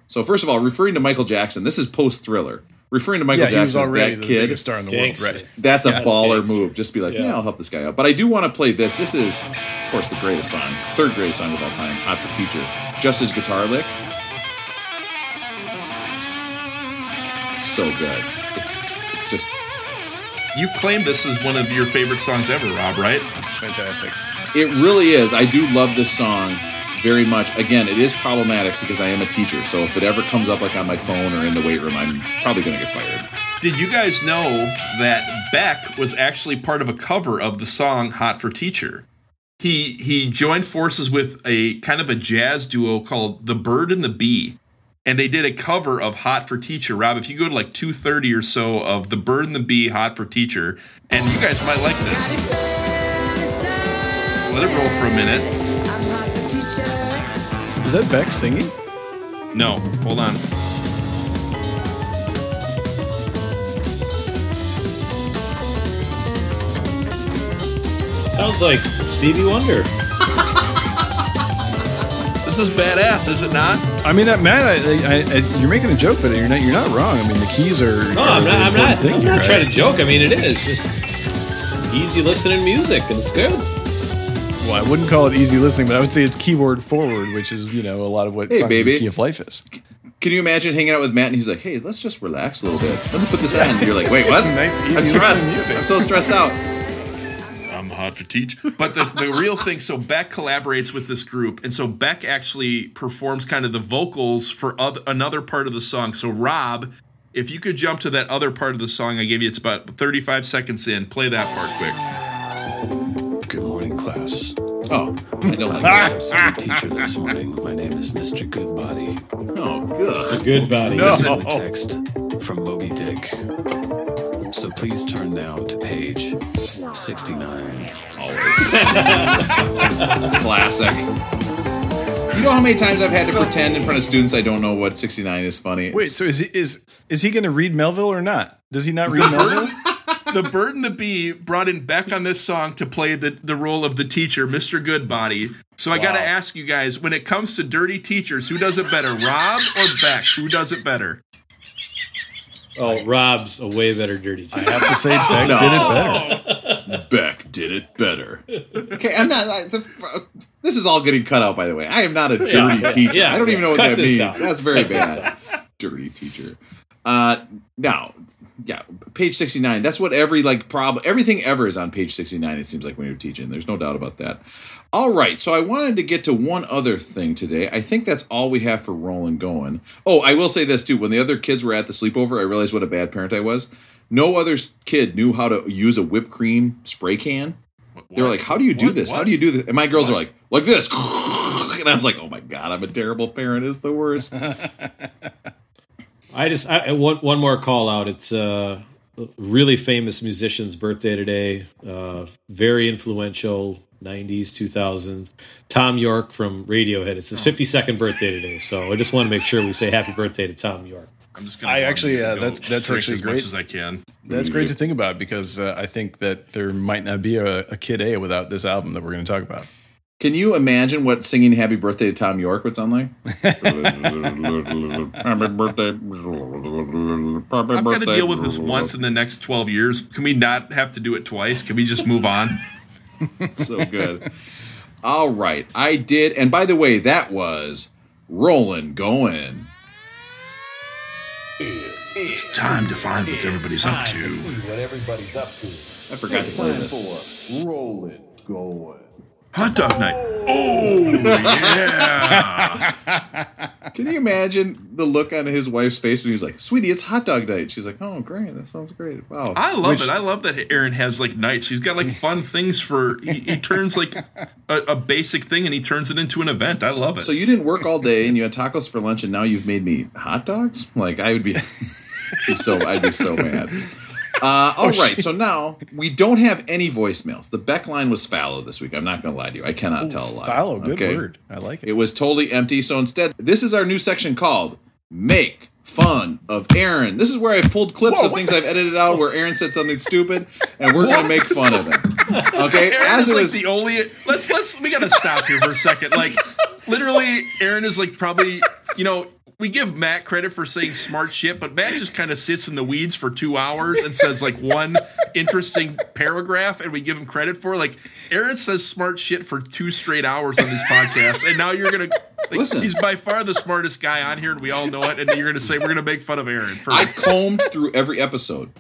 So first of all, referring to Michael Jackson, this is post thriller. Referring to Michael yeah, Jackson already that the kid, biggest star in the Gangster. world, right? That's a baller gangster. move. Just be like, yeah. Yeah. I'll help this guy out. But I do want to play this. This is, of course, the greatest song, third greatest song of all time, Hot for Teacher. Just his guitar lick. So good. It's it's just You've claimed this as one of your favorite songs ever, Rob, right? It's fantastic. it really is. I do love this song very much. Again, it is problematic because I am a teacher. So if it ever comes up like on my phone or in the weight room, I'm probably going to get fired. Did you guys know that Beck was actually part of a cover of the song Hot for Teacher? He he joined forces with a kind of a jazz duo called The Bird and the Bee. And they did a cover of Hot for Teacher. Rob, if you go to like 230 or so of The Bird and the Bee Hot for Teacher, and you guys might like this. Let it roll for a minute. Is that Beck singing? No, hold on. Sounds like Stevie Wonder. This is badass, is it not? I mean, uh, Matt, I, I, I, you're making a joke, but you're not. You're not wrong. I mean, the keys are. No, are I'm not. I'm not, thing I'm not right? trying to joke. I mean, it is just easy listening music, and it's good. Well, I wouldn't call it easy listening, but I would say it's keyboard forward, which is you know a lot of what Hey, baby. Key of Life is. Can you imagine hanging out with Matt and he's like, "Hey, let's just relax a little bit. Let me put this on." And you're like, "Wait, what? Nice, easy I'm stressed. listening music. I'm so stressed out." I'm to teach. But the, the real thing, so Beck collaborates with this group, and so Beck actually performs kind of the vocals for other, another part of the song. So Rob, if you could jump to that other part of the song I gave you, it's about 35 seconds in. Play that part quick. Good morning, class. Oh, I don't like I'm this. teacher this morning. My name is Mr. Goodbody. Oh, good. Good body. This is a text from Moby Dick. So please turn now to page 69. Classic. You know how many times I've had to pretend in front of students I don't know what 69 is funny? Wait, so is he is is he going to read Melville or not? Does he not read Melville? The Bird and the Bee brought in Beck on this song to play the, the role of the teacher, Mr. Goodbody. So I got to ask you guys, when it comes to dirty teachers, who does it better, Rob or Beck? Who does it better? Oh, Rob's a way better dirty. I have to say, Beck did it better. Beck did it better. Okay, I'm not. It's a- This is all getting cut out, by the way. I am not a dirty yeah, teacher. yeah, I don't even know what cut that means. out. That's very Cut bad. Dirty teacher. Uh, now, yeah, page 69. That's what every like problem, everything ever is on page 69. It seems like when you're teaching. There's no doubt about that. All right, so I wanted to get to one other thing today. I think that's all we have for rolling going. Oh, I will say this too. When the other kids were at the sleepover, I realized what a bad parent I was. No other kid knew how to use a whipped cream spray can. They were like, "How do you do What? this? How do you do this?" And my girls are like, "Like this." And I was like, "Oh my god, I'm a terrible parent. It's the worst." I just I, I- one one more call out. It's a really famous musician's birthday today. Uh, very influential. 90s, 2000s. Thom Yorke from Radiohead. It's his 52nd birthday today, so I just want to make sure we say happy birthday to Thom Yorke. I'm just gonna I actually, and uh, go that's- that's actually as great. much as I can. That's great to think about because uh, I think that there might not be a, a Kid A without this album that we're going to talk about. Can you imagine what singing "Happy Birthday" to Thom Yorke would sound like? Happy birthday! I'm gonna deal with this once in the next 12 years. Can we not have to do it twice? Can we just move on? so good. All right, I did, and by the way, that was rolling going. It's time to find what everybody's up to. see what everybody's up to. I forgot to play this. for rolling going. Hot dog night. Oh yeah! Can you imagine the look on his wife's face when he's like, "Sweetie, it's hot dog night"? She's like, "Oh, great, that sounds great. Wow." I love Which- it. I love that Aaron has like nights. He's got like fun things for. He, he turns like a, a basic thing and he turns it into an event. I love it. So you didn't work all day and you had tacos for lunch, and now you've made me hot dogs. Like I would be, be so I'd be so mad. Uh, all right, so now we don't have any voicemails. The Beck line was fallow this week. I'm not going to lie to you. I cannot tell a lie. Fallow, good okay? word. I like it. It was totally empty. So instead, this is our new section called "Make Fun of Aaron." This is where I pulled clips of things I've edited out where Aaron said something stupid, and we're going to make fun of him. Okay, Aaron as is it like was. the only. Let's let's we gotta stop here for a second. Like literally, Aaron is like probably you know. We give Matt credit for saying smart shit, but Matt just kind of sits in the weeds for two hours and says like one interesting paragraph, and we give him credit for. Like Aaron says smart shit for two straight hours on this podcast, and now you're gonna. Like, Listen. he's by far the smartest guy on here, and we all know it. And you're gonna say we're gonna make fun of Aaron for I combed through every episode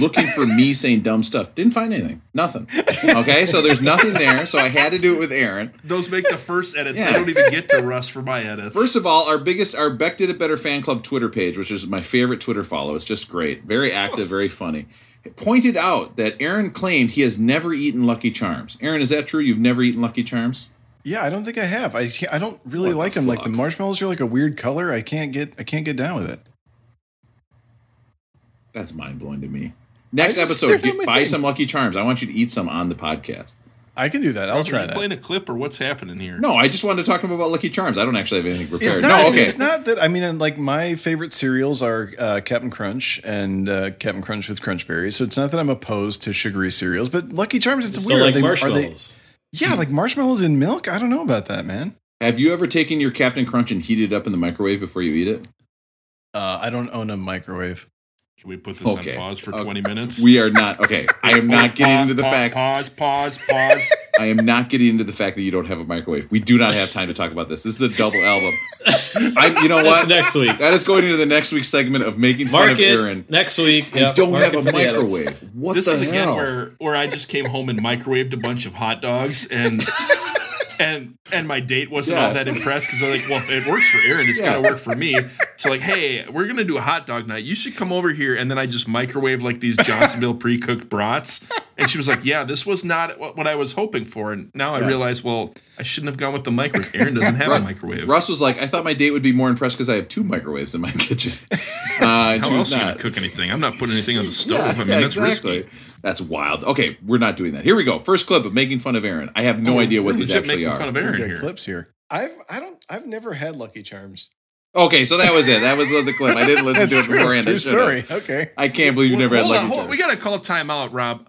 looking for me saying dumb stuff. Didn't find anything. Nothing. Okay, so there's nothing there. So I had to do it with Aaron. those make the first edits. Yeah. I don't even get to Russ for my edits. First of all, our biggest, our Beck Did It Better fan club Twitter page, which is my favorite Twitter follow. It's just great. Very active, very funny. Pointed out that Aaron claimed he has never eaten Lucky Charms. Aaron, is that true? You've never eaten Lucky Charms? Yeah, I don't think I have. I I don't really What like the them. Like the marshmallows are like a weird color. I can't get I can't get down with it. That's mind blowing to me. Next just- episode, get, buy thing. some Lucky Charms. I want you to eat some on the podcast. I can do that. I'll Are try you that. playing a clip or what's happening here? No, I just wanted to talk to him about Lucky Charms. I don't actually have anything prepared. It's not, no, okay. it's not that. I mean, like my favorite cereals are uh, Captain Crunch and uh, Captain Crunch with Crunch Berries. So it's not that I'm opposed to sugary cereals, but Lucky Charms, it's Still weird. like are they, are marshmallows. they? Yeah, like marshmallows in milk. I don't know about that, man. Have you ever taken your Captain Crunch and heated it up in the microwave before you eat it? Uh, I don't own a microwave. Can we put this Okay. on pause for Okay. 20 minutes? We are not. Okay, I am not getting into the Pa- fact. Pause, pause, pause. I am not getting into the fact that you don't have a microwave. We do not have time to talk about this. This is a double album. I, you know That's what? next week. That is going into the next week's segment of making fun Mark of Aaron. next week. I Yep, don't mark have a for the edits. microwave. What this the is again hell? where where I just came home and microwaved a bunch of hot dogs and and and my date wasn't Yeah. all that impressed because they're like, well, it works for Aaron, it's Yeah. gotta work for me. So like, hey, we're gonna do a hot dog night. You should come over here. And then I just microwave like these Johnsonville pre-cooked brats. And she was like, yeah, this was not what, I was hoping for. And now I realize, well, I shouldn't have gone with the microwave. Aaron doesn't have a microwave. Russ was like, I thought my date would be more impressed because I have two microwaves in my kitchen. Uh, and How she else was are you gonna cook anything? I'm not putting anything on the stove. Yeah, I mean, yeah, that's exactly. risky. That's wild. Okay, we're not doing that. Here we go. First clip of making fun of Aaron. I have no Oh, idea what we're these actually making are. fun of Aaron got here. clips here. I've I don't I've never had Lucky Charms. Okay, so that was it. That was the clip. I didn't listen to it beforehand. I True should've. story. Okay. I can't believe you Well, never had hold Lucky on. Charms. We got to call time out, Rob.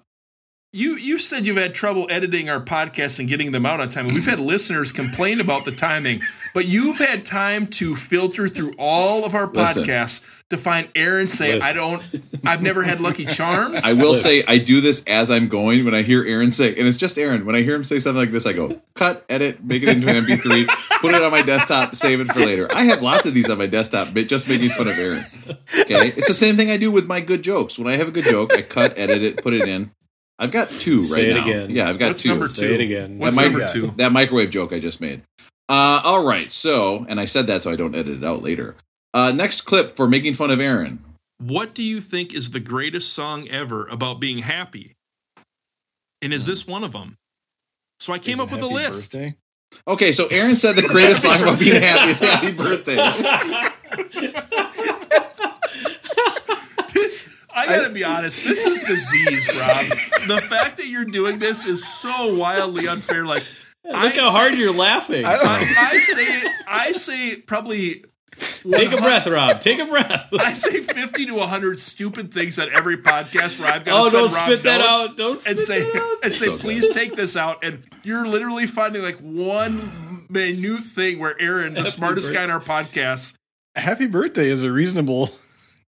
You you said you've had trouble editing our podcasts and getting them out on time. We've had listeners complain about the timing, but you've had time to filter through all of our Listen. podcasts to find Aaron say, Listen. "I don't, I've never had Lucky Charms." I will say I do this as I'm going when I hear Aaron say, and it's just Aaron. When I hear him say something like this, I go, cut, edit, make it into an MP3, put it on my desktop, save it for later. I have lots of these on my desktop, but just making fun of Aaron. Okay. It's the same thing I do with my good jokes. When I have a good joke, I cut, edit it, put it in. I've got two right Say it now. again. Yeah, I've got What's two. number two? Say it again. What's That number Yeah. two? That microwave joke I just made. Uh, all right. So, and I said that so I don't edit it out later. Uh, next clip for making fun of Aaron. What do you think is the greatest song ever about being happy? And is this one of them? So I came Is up with a list. Birthday? Okay, so Aaron said the greatest song about being happy is Happy Birthday. This, I gotta be honest. This is disease, Rob. The fact that you're doing this is so wildly unfair. Like, Look how hard you're laughing. I, I say, I say probably. Take a breath, Rob. Take a breath. I say fifty to hundred stupid things on every podcast where I've got Oh, to don't send Rob spit that out. Don't and say out. and say So please take this out. And you're literally finding like one minute thing where Aaron, the Happy smartest guy in our podcast, Happy birthday is a reasonable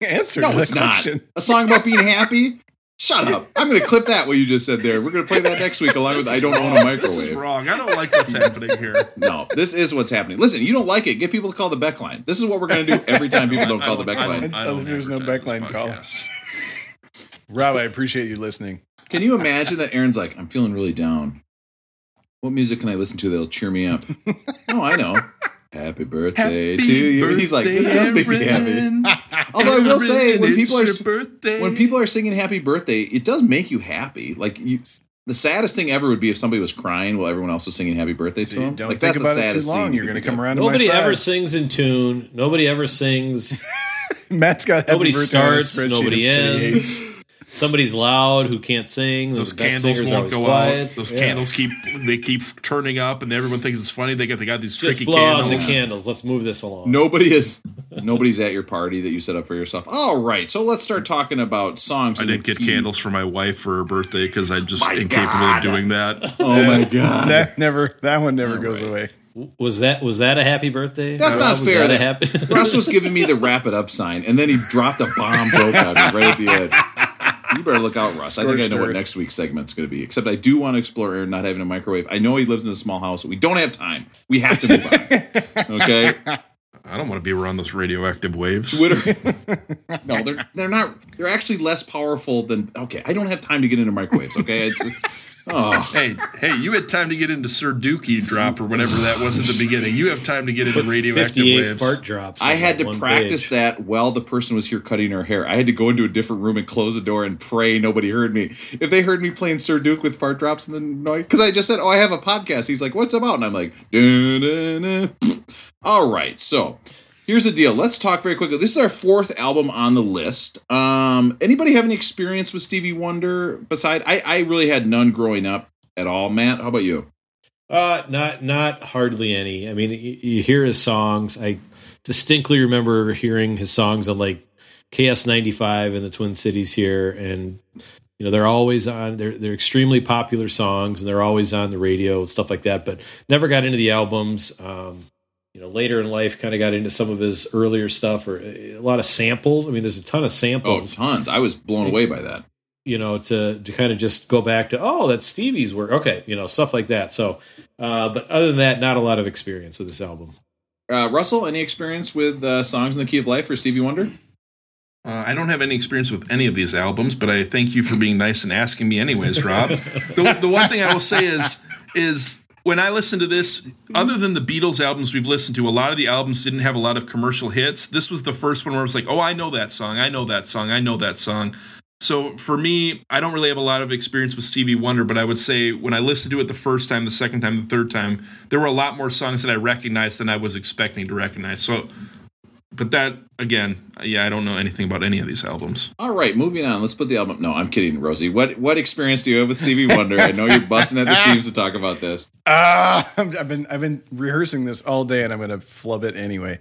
answer No, to it's that not. question. A song about being happy? Shut up. I'm going to clip that what you just said there. We're going to play that next week along with I Don't Own a this is Microwave. wrong. I don't like what's happening here. No, this is what's happening. Listen, you don't like it. Get people to call the Beck line. This is what we're going to do every time people don't I call the Beck I line. don't- I don't there's no advertise this backline call. podcast. Rob, I appreciate you listening. Can you imagine that Aaron's like, I'm feeling really down. What music can I listen to that'll cheer me up? oh, I know. Happy birthday to you. He's like, this does make me happy. Aaron. Although I will say, when people are birthday. when people are singing happy birthday, it does make you happy. Like you, the saddest thing ever would be if somebody was crying while everyone else was singing happy birthday to See, them. don't like think that's about the it too saddest long. scene You're going to come around Nobody to my ever side. sings in tune. Nobody ever sings. Matt's got happy Nobody birthday starts, nobody of ends. Hates. Somebody's loud who can't sing. those candles won't go quiet. out. Those Yeah. candles keep they keep turning up, and everyone thinks it's funny. They got they got these Just tricky blow out candles. the candles. Let's move this along. Nobody is nobody's at your party that you set up for yourself. All right, so let's start talking about songs. I didn't get key. candles for my wife for her birthday because I'm just My incapable God. of doing that. Oh my god. That never. That one never goes right. away. Was that was that a happy birthday? That's Rob? not Was fair. That a That happy. Russ was giving me the wrap it up sign, and then he dropped a bomb joke on me right at the end. You better look out, Russ. I think I Scorched know what next week's segment's going to be. Except I do want to explore Aaron not having a microwave. I know he lives in a small house. We don't have time. We have to move on. Okay. I don't want to be around those radioactive waves. Twitter. no, they're they're not. They're actually less powerful than. Okay, I don't have time to get into microwaves. Okay, it's. Oh, Hey, hey, you had time to get into Sir Dookie drop or whatever that was at the beginning. You have time to get into radioactive waves. fart drops. I had to practice page. that while the person was here cutting her hair. I had to go into a different room and close the door and pray nobody heard me. If they heard me playing Sir Duke with fart drops in the noise, because I just said, "Oh, I have a podcast." He's like, "What's about?" And I'm like, "All right." So here's the deal. Let's talk very quickly. This is our fourth album on the list. Um, anybody have any experience with Stevie Wonder? Beside, I, I really had none growing up. at all, Matt? How about you? Uh, not not hardly any. I mean, you, you hear his songs. I distinctly remember hearing his songs on like KS ninety five in the Twin Cities here, and you know they're always on. They're they're extremely popular songs, and they're always on the radio and stuff like that. But never got into the albums. Um, you know, later in life, kind of got into some of his earlier stuff or a lot of samples. I mean, there's a ton of samples. Oh, samples. tons. I was blown away by that. you know, to to kind of just go back to oh, that's Stevie's work. Okay, you know, stuff like that. So, uh, but other than that, not a lot of experience with this album. Uh, Russell, any experience with uh, songs in the key of life for Stevie Wonder? Uh, I don't have any experience with any of these albums, but I thank you for being nice and asking me anyways, Rob. the, the one thing I will say is is when I listen to this, other than the Beatles albums we've listened to, a lot of the albums didn't have a lot of commercial hits. This was the first one where I was like, oh, I know that song, I know that song, I know that song. So for me, I don't really have a lot of experience with Stevie Wonder, but I would say when I listened to it the first time, the second time, the third time, there were a lot more songs that I recognized than I was expecting to recognize. So, but that again, yeah, I don't know anything about any of these albums. All right, moving on. Let's put the album. No, I'm kidding, Rosie. What what experience do you have with Stevie Wonder? I know you're busting at the seams to talk about this. Ah, I've been I've been rehearsing this all day, and I'm going to flub it anyway.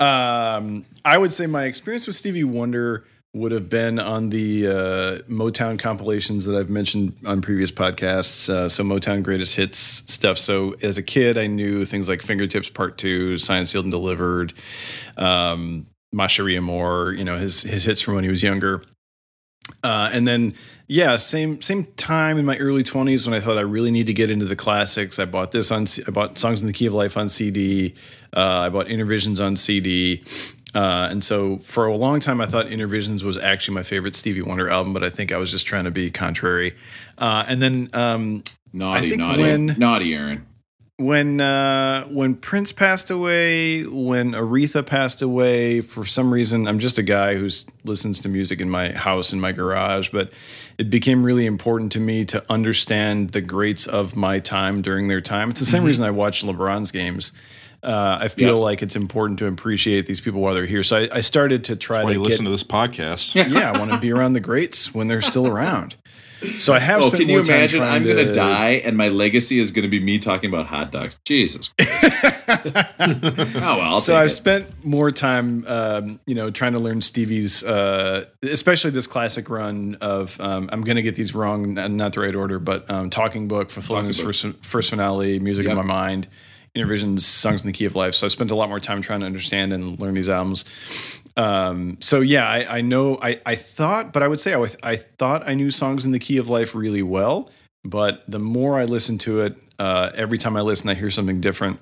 Um, I would say my experience with Stevie Wonder would have been on the uh, Motown compilations that I've mentioned on previous podcasts. Uh, so Motown Greatest Hits stuff. So as a kid, I knew things like Fingertips Part Two, Signed, Sealed, and Delivered, um, Ma Cherie Amour, you know his his hits from when he was younger. Uh, and then, yeah, same same time in my early twenties when I thought I really need to get into the classics. I bought this on. I bought Songs in the Key of Life on CD. Uh, I bought Innervisions on CD. Uh, and so for a long time, I thought Innervisions was actually my favorite Stevie Wonder album, but I think I was just trying to be contrary. Uh, and then um, Naughty, naughty, when- naughty, Aaron. when uh, when Prince passed away, when Aretha passed away, for some reason, I'm just a guy who listens to music in my house in my garage, but it became really important to me to understand the greats of my time during their time. It's the same reason I watch LeBron's games. Uh, I feel Yeah. like it's important to appreciate these people while they're here. So I, I started to try Why to you get. listen to this podcast? yeah, I want to be around the greats when they're still around. So I have. Oh, spent can you time imagine? I'm going to to die, and my legacy is going to be me talking about hot dogs. Jesus. Christ. oh well, I'll so take I've it. spent more time, um, you know, trying to learn Stevie's, uh, especially this classic run of. Um, I'm going to get these wrong, not the right order, but um, Talking Book, Fulfillingness' Talking first, first finale, Music Yep. in My Mind, Innervisions, Songs in the Key of Life. So I spent a lot more time trying to understand and learn these albums. Um, so yeah, I, I know. I, I thought, but I would say I, I thought I knew Songs in the Key of Life really well. But the more I listen to it, uh, every time I listen, I hear something different.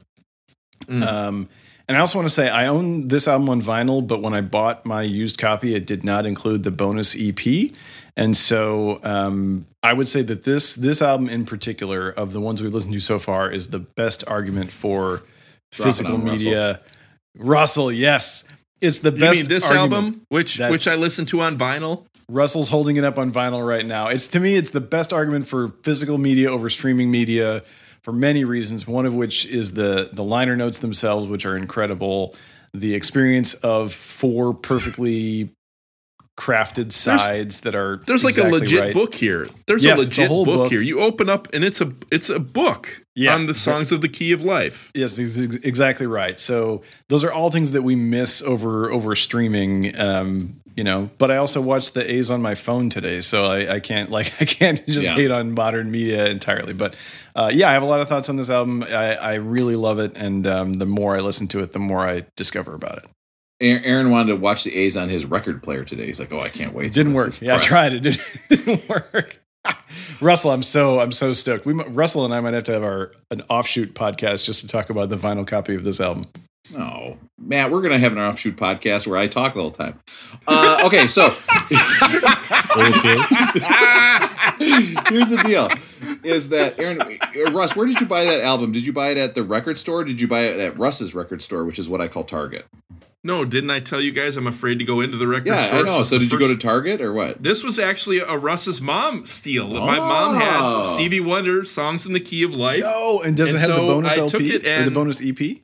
Um, and I also want to say I own this album on vinyl, but when I bought my used copy, it did not include the bonus EP. And so um, I would say that this this album in particular, of the ones we've listened to so far, is the best argument for physical on Russell. media. Russell, yes, it's the You best. mean this argument. album, which That's- which I listened to on vinyl? Russell's holding it up on vinyl right now. It's to me, it's the best argument for physical media over streaming media for many reasons. One of which is the the liner notes themselves, which are incredible. The experience of four perfectly crafted sides that are There's like a legit right. book here. There's Yes, a legit whole book, book. here. You open up and it's a it's a book Yeah. on the songs of the key of life. Yes, ex- ex- exactly right. So those are all things that we miss over over streaming. Um, you know, but I also watched the A's on my phone today, so I, I can't like I can't just Yeah. hate on modern media entirely. But uh, yeah, I have a lot of thoughts on this album. I, I really love it, and um, the more I listen to it, the more I discover about it. Aaron wanted to watch the A's on his record player today. He's like, "Oh, I can't wait." It didn't work. Yeah, I tried it. It didn't work. Russell, I'm so I'm so stoked. We Russell and I might have to have our an offshoot podcast just to talk about the vinyl copy of this album. No, Matt, we're gonna have an offshoot podcast where I talk the whole time. Uh, okay, so here's the deal: is that Aaron uh, Russ? Where did you buy that album? Did you buy it at the record store? Or did you buy it at Russ's record store, which is what I call Target? No, didn't I tell you guys I'm afraid to go into the record Yeah, store? I know. So the did you go to Target or what? This was actually a Russ's mom steal. My mom had Oh. Stevie Wonder songs in the key of life. Oh, and does And it have the so bonus I took LP or the bonus EP?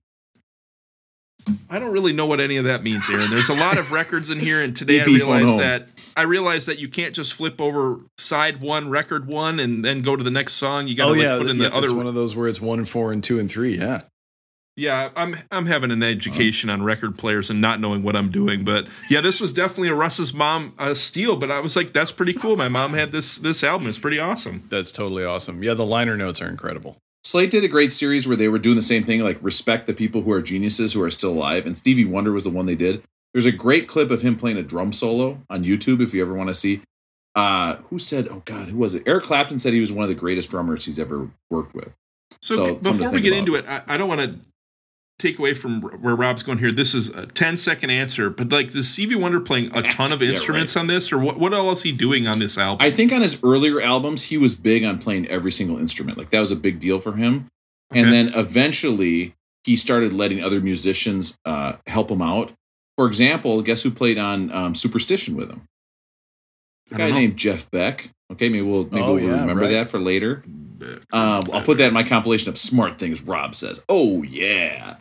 I don't really know what any of that means, Aaron. There's a lot of records in here, and today I realized that I realized that you can't just flip over side one, record one, and then go to the next song. You got to Oh like yeah, put in yeah, the other. it's one of those where it's one and four and two and three. Yeah. Yeah, I'm I'm having an education on record players and not knowing what I'm doing, but yeah, this was definitely a Russ's mom uh, steal. But I was like, that's pretty cool. My mom had this this album. It's pretty awesome. That's totally awesome. Yeah, the liner notes are incredible. Slate did a great series where they were doing the same thing, like respect the people who are geniuses who are still alive. And Stevie Wonder was the one they did. There's a great clip of him playing a drum solo on YouTube if you ever want to see. Uh, who said? Oh God, who was it? Eric Clapton said he was one of the greatest drummers he's ever worked with. So, So, c- something to before we get about. into it, I, I don't want to take away from where Rob's going here. This is a 10 second answer, but like, does Stevie Wonder playing a ton of Yeah, instruments on this, or what? What else is he doing on this album? I think on his earlier albums, he was big on playing every single instrument. Like that was a big deal for him. And then eventually he started letting other musicians uh, help him out. For example, guess who played on um, Superstition with him? A I guy know. named Jeff Beck. Okay, maybe we'll maybe Oh, we'll yeah, remember right. that for later. Um, I'll put that in my compilation of smart things Rob says. Oh yeah.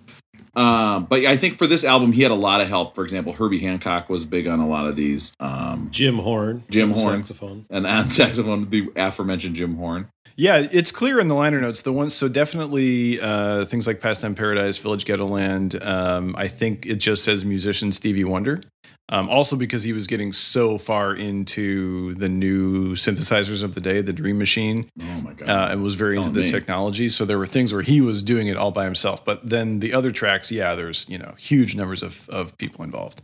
Um, but I think for this album he had a lot of help. For example, Herbie Hancock was big on a lot of these. Um, Jim Horn, Jim Horn. saxophone. and on saxophone, the aforementioned Jim Horn. Yeah, it's clear in the liner notes. The ones, so definitely uh, things like Pastime Paradise, Village Ghetto Land. Um, I think it just says musician Stevie Wonder. Um, also because he was getting so far into the new synthesizers of the day, the Dream Machine, Oh my god! uh, and was very into Telling the me. technology. So there were things where he was doing it all by himself. But then the other tracks, yeah, there's you know huge numbers of of people involved.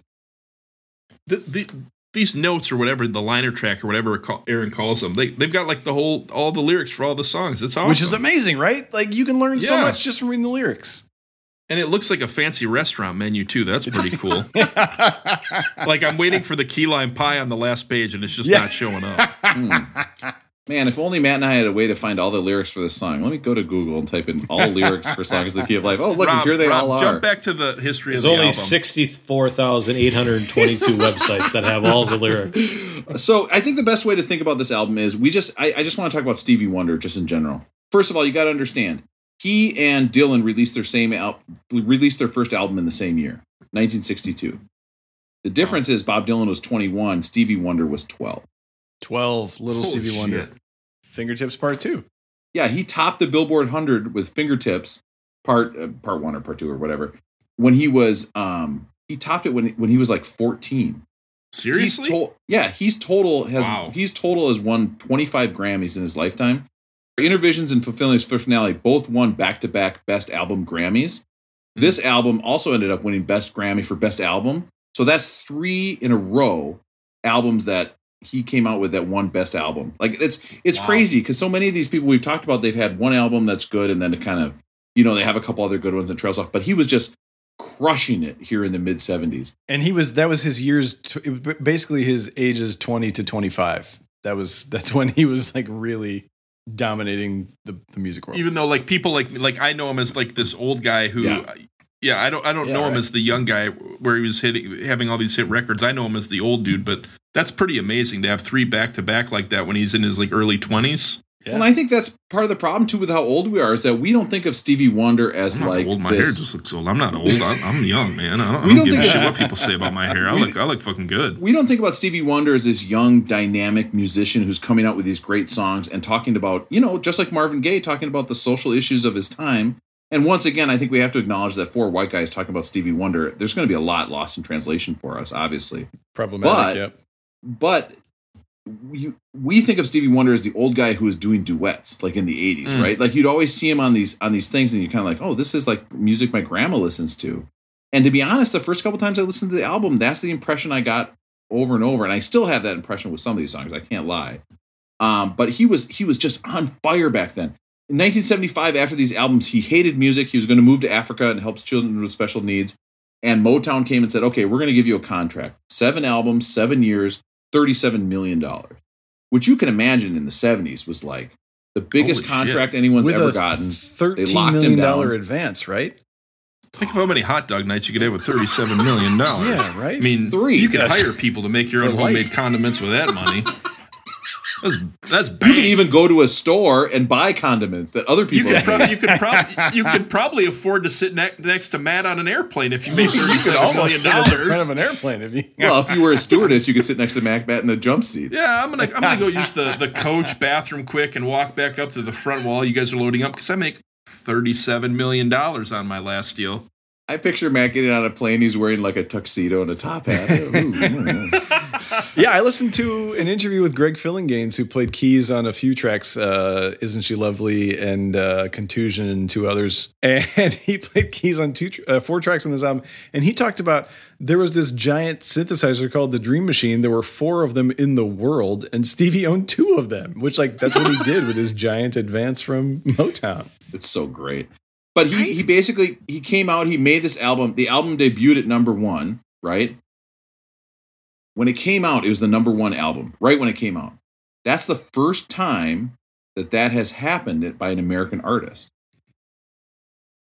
the, the, these notes or whatever the liner track or whatever Aaron calls them, they they've got like the whole all the lyrics for all the songs. It's awesome, Which is amazing, right? Like you can learn so much just from reading the lyrics. and it looks like a fancy restaurant menu too. That's pretty cool. like I'm waiting for the key lime pie on the last page, and it's just Yeah. not showing up. Hmm. Man, if only Matt and I had a way to find all the lyrics for this song. Let me go to Google and type in all lyrics for songs the key of life. Oh, look, Rob, here they Rob, all are. Jump back to the history There's of the side. There's only album. 64,822 websites that have all the lyrics. So I think the best way to think about this album is we just I, I just want to talk about Stevie Wonder just in general. First of all, you got to understand he and Dylan released their same al- released their first album in the same year, 1962. The difference is Bob Dylan was 21, Stevie Wonder was 12. Twelve, Little Holy Stevie Wonder, shit. Fingertips Part Two. Yeah, he topped the Billboard 100 with Fingertips, part uh, part one or part two or whatever. When he was um he topped it when when he was like 14. Seriously? He's to- yeah, he's total has Wow. he's total has won 25 Grammys in his lifetime. Innervisions and Fulfillingness' Fifth Finale both won back-to-back Best Album Grammys. Hmm. This album also ended up winning Best Grammy for Best Album. So that's three in a row albums that he came out with that one Best Album. Like it's it's Wow. crazy because so many of these people we've talked about, they've had one album that's good and then it kind of, you know, they have a couple other good ones and trails off. But he was just crushing it here in the mid 70s. And he was that was his years. It was basically his ages twenty to twenty five. That was that's when he was like really dominating the, the music world. Even though like people like like I know him as like this old guy who Yeah. yeah, I don't I don't Yeah, know him right. as the young guy where he was hitting having all these hit records. I know him as the old dude, but that's pretty amazing to have three back to back like that when he's in his like early 20s. Yeah. Well, and I think that's part of the problem too with how old we are is that we don't think of Stevie Wonder as I'm not like old. My hair just looks old. I'm not old. I'm, I'm young, man. I don't, I We don't don't give a think shit what people say about my hair. I look I look fucking good. we don't think about Stevie Wonder as this young, dynamic musician who's coming out with these great songs and talking about, you know, just like Marvin Gaye, talking about the social issues of his time. And once again, I think we have to acknowledge that for white guys talking about Stevie Wonder, there's going to be a lot lost in translation for us, obviously. Problematic. but- yep. But we we think of Stevie Wonder as the old guy who was doing duets, like in the '80s, Mm. right? Like you'd always see him on these on these things, and you're kind of like, oh, this is like music my grandma listens to. And to be honest, the first couple times I listened to the album, that's the impression I got over and over, and I still have that impression with some of these songs. I can't lie. Um, but he was he was just on fire back then. In 1975, after these albums, he hated music. He was going to move to Africa and help children with special needs. And Motown came and said, "Okay, we're going to give you a contract. Seven albums, seven years, thirty-seven million dollars." Which you can imagine in the 70s was like the biggest Holy shit. contract anyone's With ever a gotten. thirteen locked him million down. dollar advance, right? Think of how many hot dog nights you could have with thirty-seven million dollars. Yeah, right. I mean, Three. you could hire people to make your own For life. homemade condiments with that money. That's that's You can even go to a store and buy condiments that other you people could, have you could probably you could probably afford to sit ne- next to Matt on an airplane if you made thirty You could seven almost million sit in front of an airplane if you. Well, if you were a stewardess, you could sit next to Mac Bat in the jump seat. Yeah, I'm gonna I'm gonna go use the the coach bathroom quick and walk back up to the front while you guys are loading up because I make thirty seven million dollars on my last deal. I picture Mac getting on a plane. He's wearing like a tuxedo and a top hat. Yeah, I listened to an interview with Greg Phillinganes, who played keys on a few tracks, uh, "Isn't She Lovely" and uh, "Contusion" and two others. And he played keys on two, tr- uh, four tracks on this album. And he talked about there was this giant synthesizer called the Dream Machine. There were four of them in the world, and Stevie owned two of them. Which, like, that's what he did with his giant advance from Motown. it's so great. But he, he basically he came out. He made this album. The album debuted at number one, right? When it came out, it was the number one album. Right when it came out, that's the first time that that has happened by an American artist.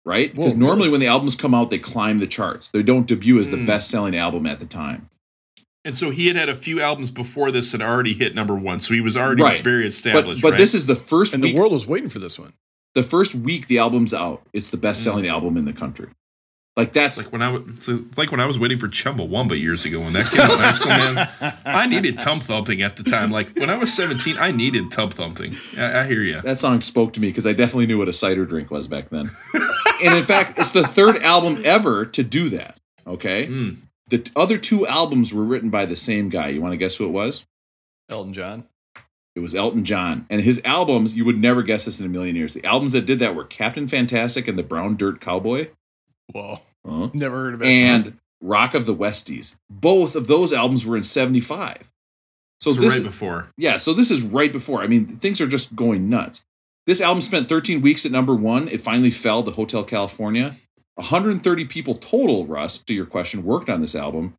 Right? Because normally really? when the albums come out, they climb the charts. They don't debut as the Mm. best-selling album at the time. And so he had had a few albums before this that already hit number one, so he was already Right. very But established. but right? this is the first And week. the world was waiting for this one. The first week the album's out, it's the best-selling Mm. album in the country. Like that's like when I was like when I was waiting for Chumbawamba years ago when that came out in high school, man. I needed tub thumping at the time. Like when I was 17, I needed tub thumping. I, I hear you. That song spoke to me because I definitely knew what a cider drink was back then. and in fact, it's the third album ever to do that. Okay. Mm. The t- other two albums were written by the same guy. You want to guess who it was? Elton John. It was Elton John. And his albums, you would never guess this in a million years. The albums that did that were Captain Fantastic and the Brown Dirt Cowboy. Whoa. Uh-huh. Never heard of it. And Rock of the Westies. Both of those albums were in 75. So, So this right before. Yeah, so this is right before. I mean, things are just going nuts. This album spent 13 weeks at number one. It finally fell to Hotel California. 130 people total, Russ, to your question, worked on this album.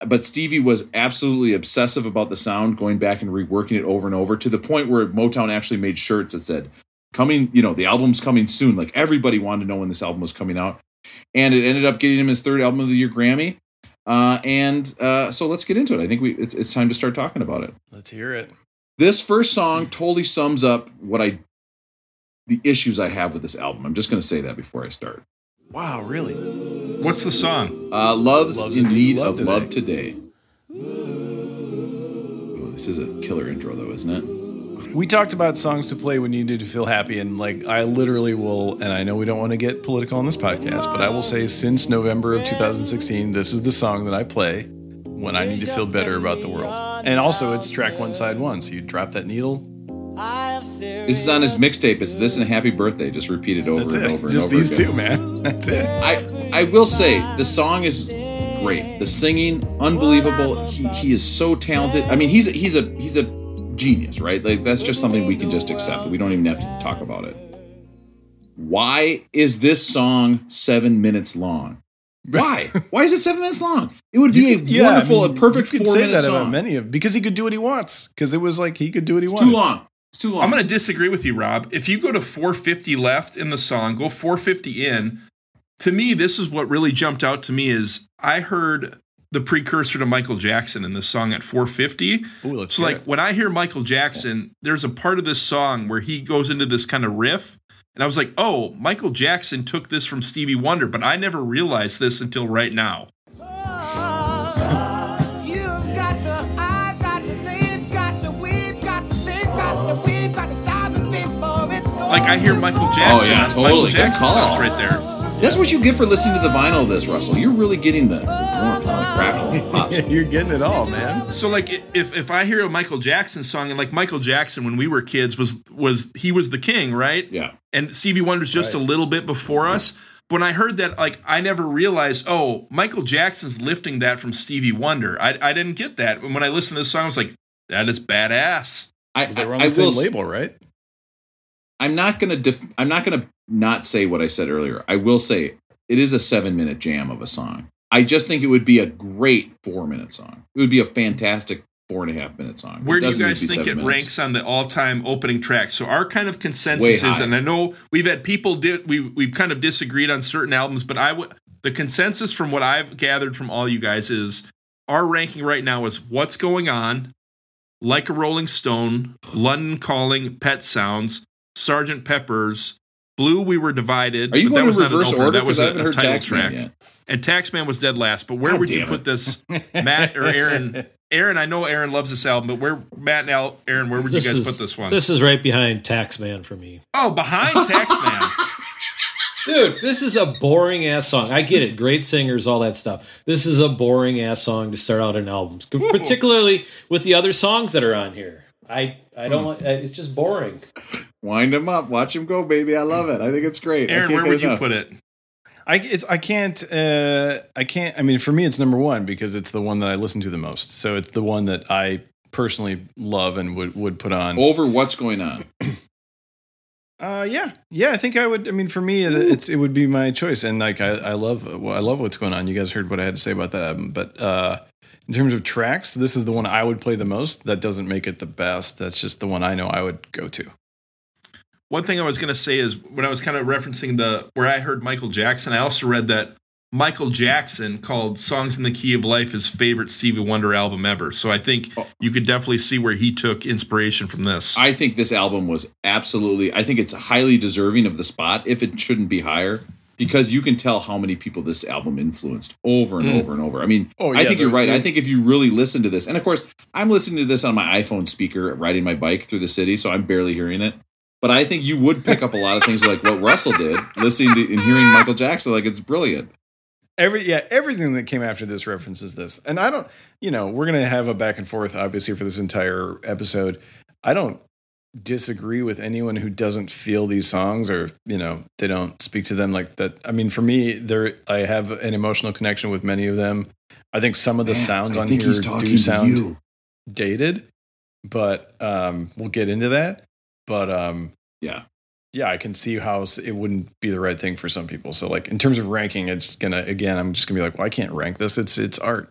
But Stevie was absolutely obsessive about the sound, going back and reworking it over and over to the point where Motown actually made shirts that said, coming, you know, the album's coming soon. Like everybody wanted to know when this album was coming out. And it ended up getting him his third album of the year Grammy. Uh, and uh, so let's get into it. I think we it's, it's time to start talking about it Let's hear it. this first song totally sums up what I the issues I have with this album. I'm just going to say that before I start. Wow, really? What's the song? Uh, Love's, Love's in in need love of love today. Ooh, this is a killer intro, though, isn't it? We talked about songs to play when you need to feel happy, and like I literally will, and I know we don't want to get political on this podcast, but I will say since November of 2016, this is the song that I play when I need to feel better about the world. And also, it's track one, side one, so you drop that needle. This is on his mixtape. It's this and Happy Birthday, just repeated over That's and it. over and over. Just these again. two, man. That's it. I I will say the song is great. The singing, unbelievable. He, he is so talented. I mean, he's a, he's a he's a genius, right? Like that's just something we can just accept. We don't even have to talk about it. Why is this song seven minutes long? Why? Why is it seven minutes long? It would be a Yeah, I wonderful, mean, a perfect you could four say minute that about song. many of because he could do what he wants. Because it was like he could do what he wanted. too long. It's too long. I'm going to disagree with you, Rob. If you go to 450 left in the song, go 450 in. To me, this is what really jumped out to me is I heard the precursor to Michael Jackson in this song at 450. Ooh, So like it. when I hear Michael Jackson, there's a part of this song where he goes into this kind of riff. And I was like, oh, Michael Jackson took this from Stevie Wonder, but I never realized this until right now. Like I hear Michael oh, Jackson. yeah, totally. Michael Good Jackson call. songs right there. That's what you get for listening to the vinyl of this, Russell. You're really getting the warmth, like crackle, pops. You're getting it all, man. So like if if I hear a Michael Jackson song and like Michael Jackson when we were kids was was he was the king, right? Yeah. And Stevie Wonder's just a little bit before us. When I heard that, like I never realized, oh, Michael Jackson's lifting that from Stevie Wonder. I I didn't get that. And when I listened to this song, I was like, that is badass. I, They were I, on I the same will. label, right? I'm not gonna. Def- I'm not gonna not say what I said earlier. I will say it is a seven minute jam of a song. I just think it would be a great four minute song. It would be a fantastic four and a half minute song. Where It do you guys think it minutes. ranks on the all-time opening tracks? So our kind of consensus is, and I know we've had people did we we've kind of disagreed on certain albums, but I would the consensus from what I've gathered from all you guys is our ranking right now is what's going on, Like a Rolling Stone, London Calling, Pet Sounds, Sergeant Pepper's, Blue We Were Divided. Are you but going that was in not an reverse opener, order? That was 'Cause I a, haven't a title Taxman track. yet. And Taxman was dead last. But where God would you damn put this, Matt or Aaron? Aaron, I know Aaron loves this album, but where Matt and Al, Aaron, where would you guys is, put this one? This is right behind Taxman for me. oh, behind Taxman. Dude, this is a boring ass song. I get it. Great singers, all that stuff. This is a boring ass song to start out an album, particularly with the other songs that are on here. I I don't want. It's just boring. Wind him up. Watch him go, baby. I love it. I think it's great. I Aaron, can't where get would you put it? I it's I can't uh I can't I mean for me it's number one because it's the one that I listen to the most. So it's the one that I personally love and would would put on. Over what's going on? Uh yeah. Yeah, I think I would I mean for me it, it's it would be my choice and like I I love well, I love what's going on. You guys heard what I had to say about that album, but uh in terms of tracks, this is the one I would play the most. That doesn't make it the best. That's just the one I know I would go to. One thing I was going to say is when I was kind of referencing the where I heard Michael Jackson, I also read that Michael Jackson called "Songs in the Key of Life" his favorite Stevie Wonder album ever. So I think you could definitely see where he took inspiration from this. I think this album was absolutely. I think it's highly deserving of the spot. If it shouldn't be higher, because you can tell how many people this album influenced over and Mm. over and over. I mean, Oh, I think you're right. I think if you really listen to this, and of course, I'm listening to this on my iPhone speaker riding my bike through the city, so I'm barely hearing it. But I think you would pick up a lot of things like what Russell did, listening to and hearing Michael Jackson. Like it's brilliant. Every yeah, everything that came after this references this. And I don't, you know, we're gonna have a back and forth obviously for this entire episode. I don't disagree with anyone who doesn't feel these songs or, you know, they don't speak to them like that. I mean, for me, there I have an emotional connection with many of them. I think some of the sounds I on here do sound dated, but um we'll get into that. But um Yeah. yeah, I can see how it wouldn't be the right thing for some people. So like in terms of ranking, it's gonna again, I'm just gonna be like, well, I can't rank this. It's it's art.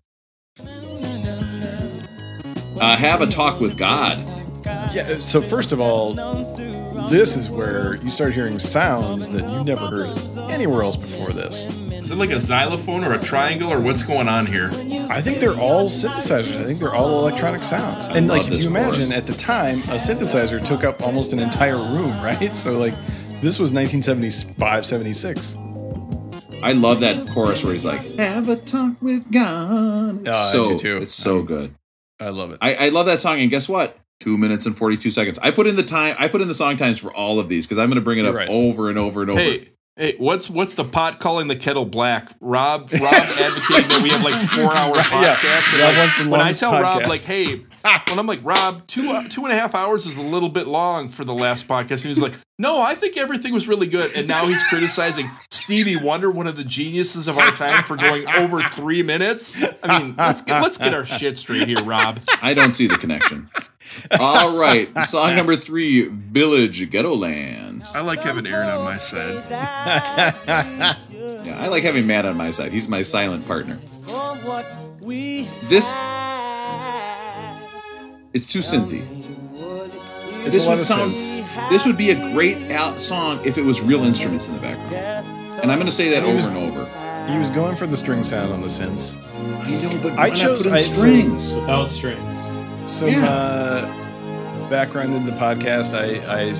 Uh, have a talk with God. Yeah. So first of all, this is where you start hearing sounds that you never heard anywhere else before this. Is it like a xylophone or a triangle or what's going on here? I think they're all synthesizers. I think they're all electronic sounds. And like if you imagine at the time, a synthesizer took up almost an entire room, right? So like this was 1975, 76. I love that chorus where he's like, "Have a talk with God." It's ah, I so it's so good. I love it. I, I love that song, and guess what? Two minutes and forty two seconds. I put in the time. I put in the song times for all of these because I'm going to bring it You're up right. over and over and over. Hey, hey, what's what's the pot calling the kettle black? Rob, Rob advocating that we have like four hour yeah. podcasts. Rob like, when I tell Rob like, hey, when I'm like Rob, two two and a half hours is a little bit long for the last podcast, and he's like, no, I think everything was really good. And now he's criticizing Stevie Wonder, one of the geniuses of our time, for going over three minutes. I mean, let's get, let's get our shit straight here, Rob. I don't see the connection. all right, song number three, Village Ghetto Land. I like having Aaron on my side. Yeah, I like having Matt on my side. He's my silent partner. This, it's too synthy. It's this a lot would of sound. synths. This would be a great out song if it was real instruments in the background. And I'm going to say that It was- over and over. He was going for the string sound on the synths. I know, but I chose- I- strings. Without strings. So Yeah. uh, background in the podcast, I, I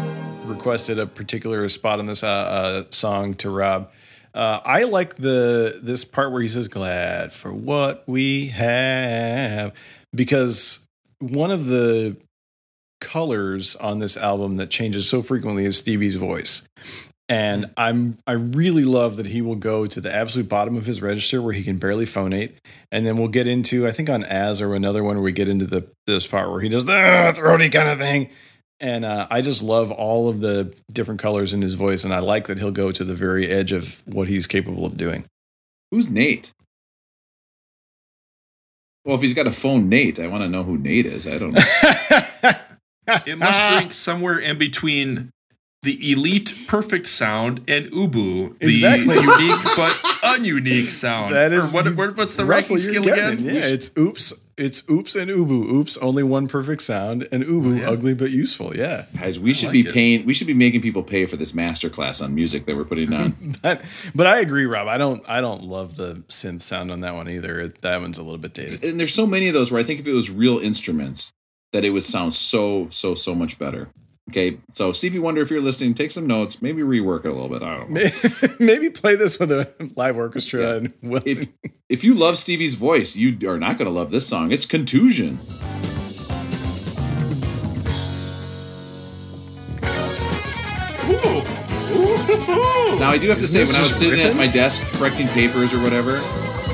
requested a particular spot on this uh, uh, song to Rob. Uh, I like the this part where he says "glad for what we have" because one of the colors on this album that changes so frequently is Stevie's voice. And I'm I really love that he will go to the absolute bottom of his register where he can barely phonate, and then we'll get into I think on As or another one where we get into the this part where he does the throaty kind of thing, and uh, I just love all of the different colors in his voice, and I like that he'll go to the very edge of what he's capable of doing. Who's Nate? Well, if he's got a phone, Nate, I want to know who Nate is. I don't know. It must rank somewhere in between the elite perfect sound and Ubu, the Exactly. unique but ununique sound. That is Or what, what- what's the Russell, ranking you're again? it. Yeah, it's oops, it's oops and ubu. Oops, only one perfect sound, and ubu, oh, yeah. ugly but useful. Yeah, Guys, we should like be it. paying. We should be making people pay for this master class on music that we're putting on. but but I agree, Rob. I don't I don't love the synth sound on that one either. It, that one's a little bit dated. and there's so many of those where I think if it was real instruments, that it would sound so so so much better. Okay, so Stevie Wonder, if you're listening, take some notes, maybe rework it a little bit. I don't know. Maybe play this with a live orchestra. And we'll, If if you love Stevie's voice, you are not going to love this song. It's Contusion. Ooh. Ooh. Now I do have to say, when I was just sitting at my desk correcting papers or whatever,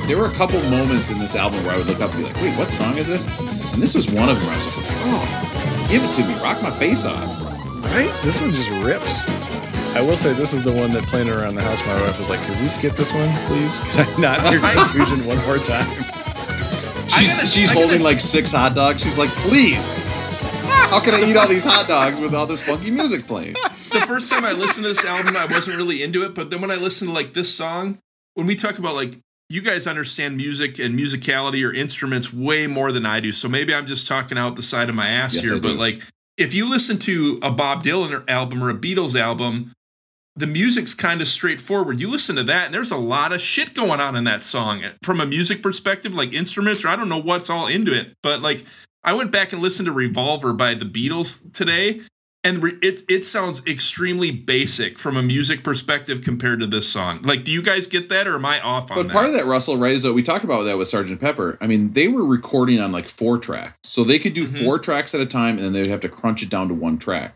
there were a couple moments in this album where I would look up and be like, "Wait, what song is this?" And this was one of them. Where I was just like, "Oh, give it to me, rock my face off." right? This one just rips. I will say this is the one that playing around the house. My wife was like, "Can we skip this one, please? Can I not hear confusion one more time?" She's gotta- she's I gotta- holding like six hot dogs. She's like, "Please, how can I eat all these hot dogs with all this funky music playing?" the first time I listened to this album, I wasn't really into it. But then when I listened to like this song, when we talk about like you guys understand music and musicality or instruments way more than I do, so maybe I'm just talking out the side of my ass Yes, here. But like if you listen to a Bob Dylan album or a Beatles album, the music's kind of straightforward. You listen to that, and there's a lot of shit going on in that song from a music perspective, like instruments, or I don't know what's all into it. But like, I went back and listened to Revolver by the Beatles today, and re- it it sounds extremely basic from a music perspective compared to this song. Like, do you guys get that, or am I off on that? But that? part of that, Russell, right, is that we talked about that with Sergeant Pepper. I mean, they were recording on like four tracks, so they could do Mhm. four tracks at a time, and then they would have to crunch it down to one track.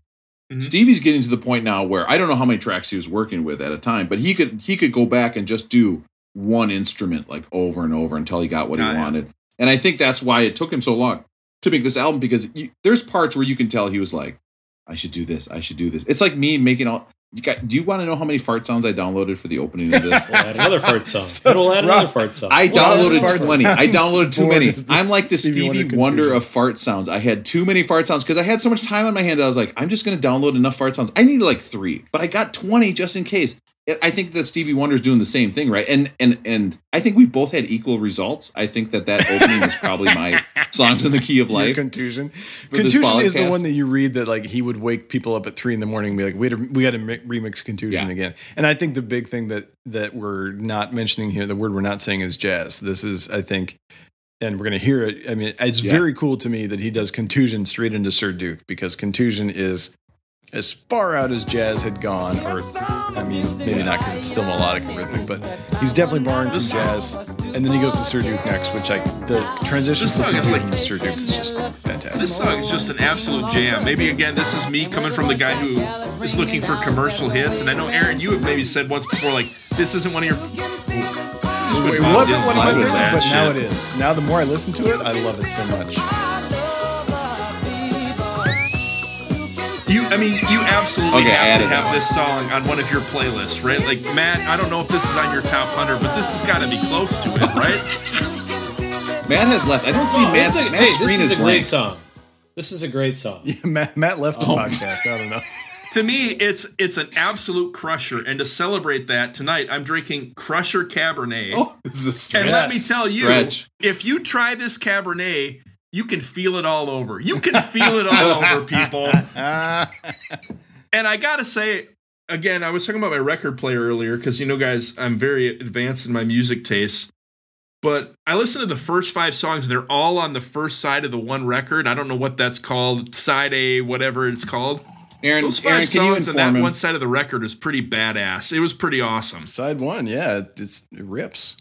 Mhm. Stevie's getting to the point now where I don't know how many tracks he was working with at a time, but he could he could go back and just do one instrument like over and over until he got what Got he it. wanted. And I think that's why it took him so long to make this album because you, there's parts where you can tell he was like, I should do this, I should do this. It's like me making all. You got, do you want to know how many fart sounds I downloaded for the opening of this? We'll add another fart song. It'll add another fart song. I downloaded fart 20. I downloaded too many. I'm like the Stevie Stevie, Wonder Wonder, of fart sounds. I had too many fart sounds because I had so much time on my hand. I was like, I'm just going to download enough fart sounds. I need like three, but I got 20 just in case. I- think that Stevie Wonder's doing the same thing, right? And and and I think we both had equal results. I think that that opening is probably my songs in the key of Your life. contusion. this Contusion is the one that you read that like he would wake people up at three in the morning and be like, "We had to, we got to remix contusion Yeah. again." And I think the big thing that that we're not mentioning here, the word we're not saying is jazz. This is, I think, and we're gonna hear it. I mean, it's Yeah. very cool to me that he does contusion straight into Sir Duke because contusion is as far out as jazz had gone, or I mean, maybe not because it's still melodic and rhythmic, but he's definitely borrowing from jazz. And then he goes to Sir Duke next, which I the transition This song is like- to Sir Duke is just fantastic. This song is just an absolute jam. Maybe again, this is me coming from the guy who is looking for commercial hits. And I know Aaron, you have maybe said once before, like this isn't one of your. It wasn't one of my live favorite, that but now it is. Now the more I listen to it, I love it so much. You, I mean, you absolutely Okay, have to have this song on one of your playlists, right? Like Matt, I don't know if this is on your top hundred, but this has got to be close to it, right? Matt has left. I don't see Oh, Matt's, this is a, Matt's hey, screen this is is a great song. This is a great song. Yeah, Matt, Matt left Oh. the podcast. I don't know. to me, it's it's an absolute crusher, and to celebrate that tonight, I'm drinking Crusher Cabernet. Oh, this is a stretch. And let me tell you, Stretch. if you try this Cabernet, you can feel it all over. You can feel it all over, people. And I gotta say, again, I was talking about my record player earlier because you know, guys, I'm very advanced in my music tastes. But I listened to the first five songs, and they're all on the first side of the one record. I don't know what that's called, side A, whatever it's called. Aaron, Those five Aaron, can songs on that him? one side of the record is pretty badass. It was pretty awesome. Side one, yeah, it's, it rips.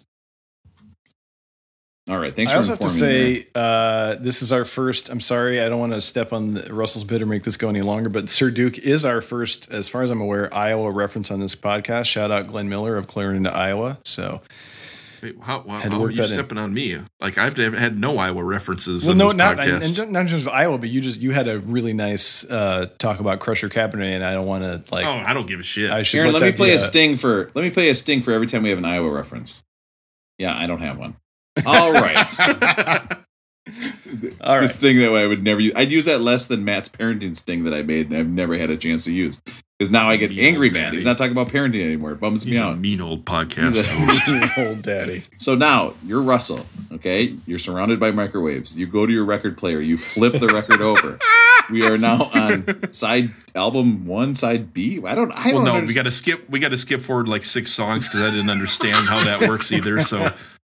All right, thanks I for also have to say, uh, this is our first. I'm sorry, I don't want to step on the, Russell's bit or make this go any longer, but Sir Duke is our first, as far as I'm aware, Iowa reference on this podcast. Shout out Glenn Miller of Clarinda, Iowa. So, Wait, how, how, how are you that in. stepping on me? Like I've had no Iowa references well, in no, this not podcast. and, and not in terms of Iowa, but you just you had a really nice uh, talk about Crusher Cabernet, and I don't want to like. oh, I don't give a shit. I should Aaron, let me play be a sting for let me play a sting for every time we have an Iowa reference. Yeah, I don't have one. All right. All right. This thing that way I would never use. I'd use that less than Matt's parenting sting that I made, and I've never had a chance to use. Because now I get angry, old Matt. He's not talking about parenting anymore. It bums He's me a out. mean old podcast He's a- host. old daddy. So now you're Russell, okay? You're surrounded by microwaves. You go to your record player, you flip the record over. We are now on side album one, side B. I don't. I well, don't. no, we got to skip. We got to skip forward like six songs because I didn't understand how that works either. So, all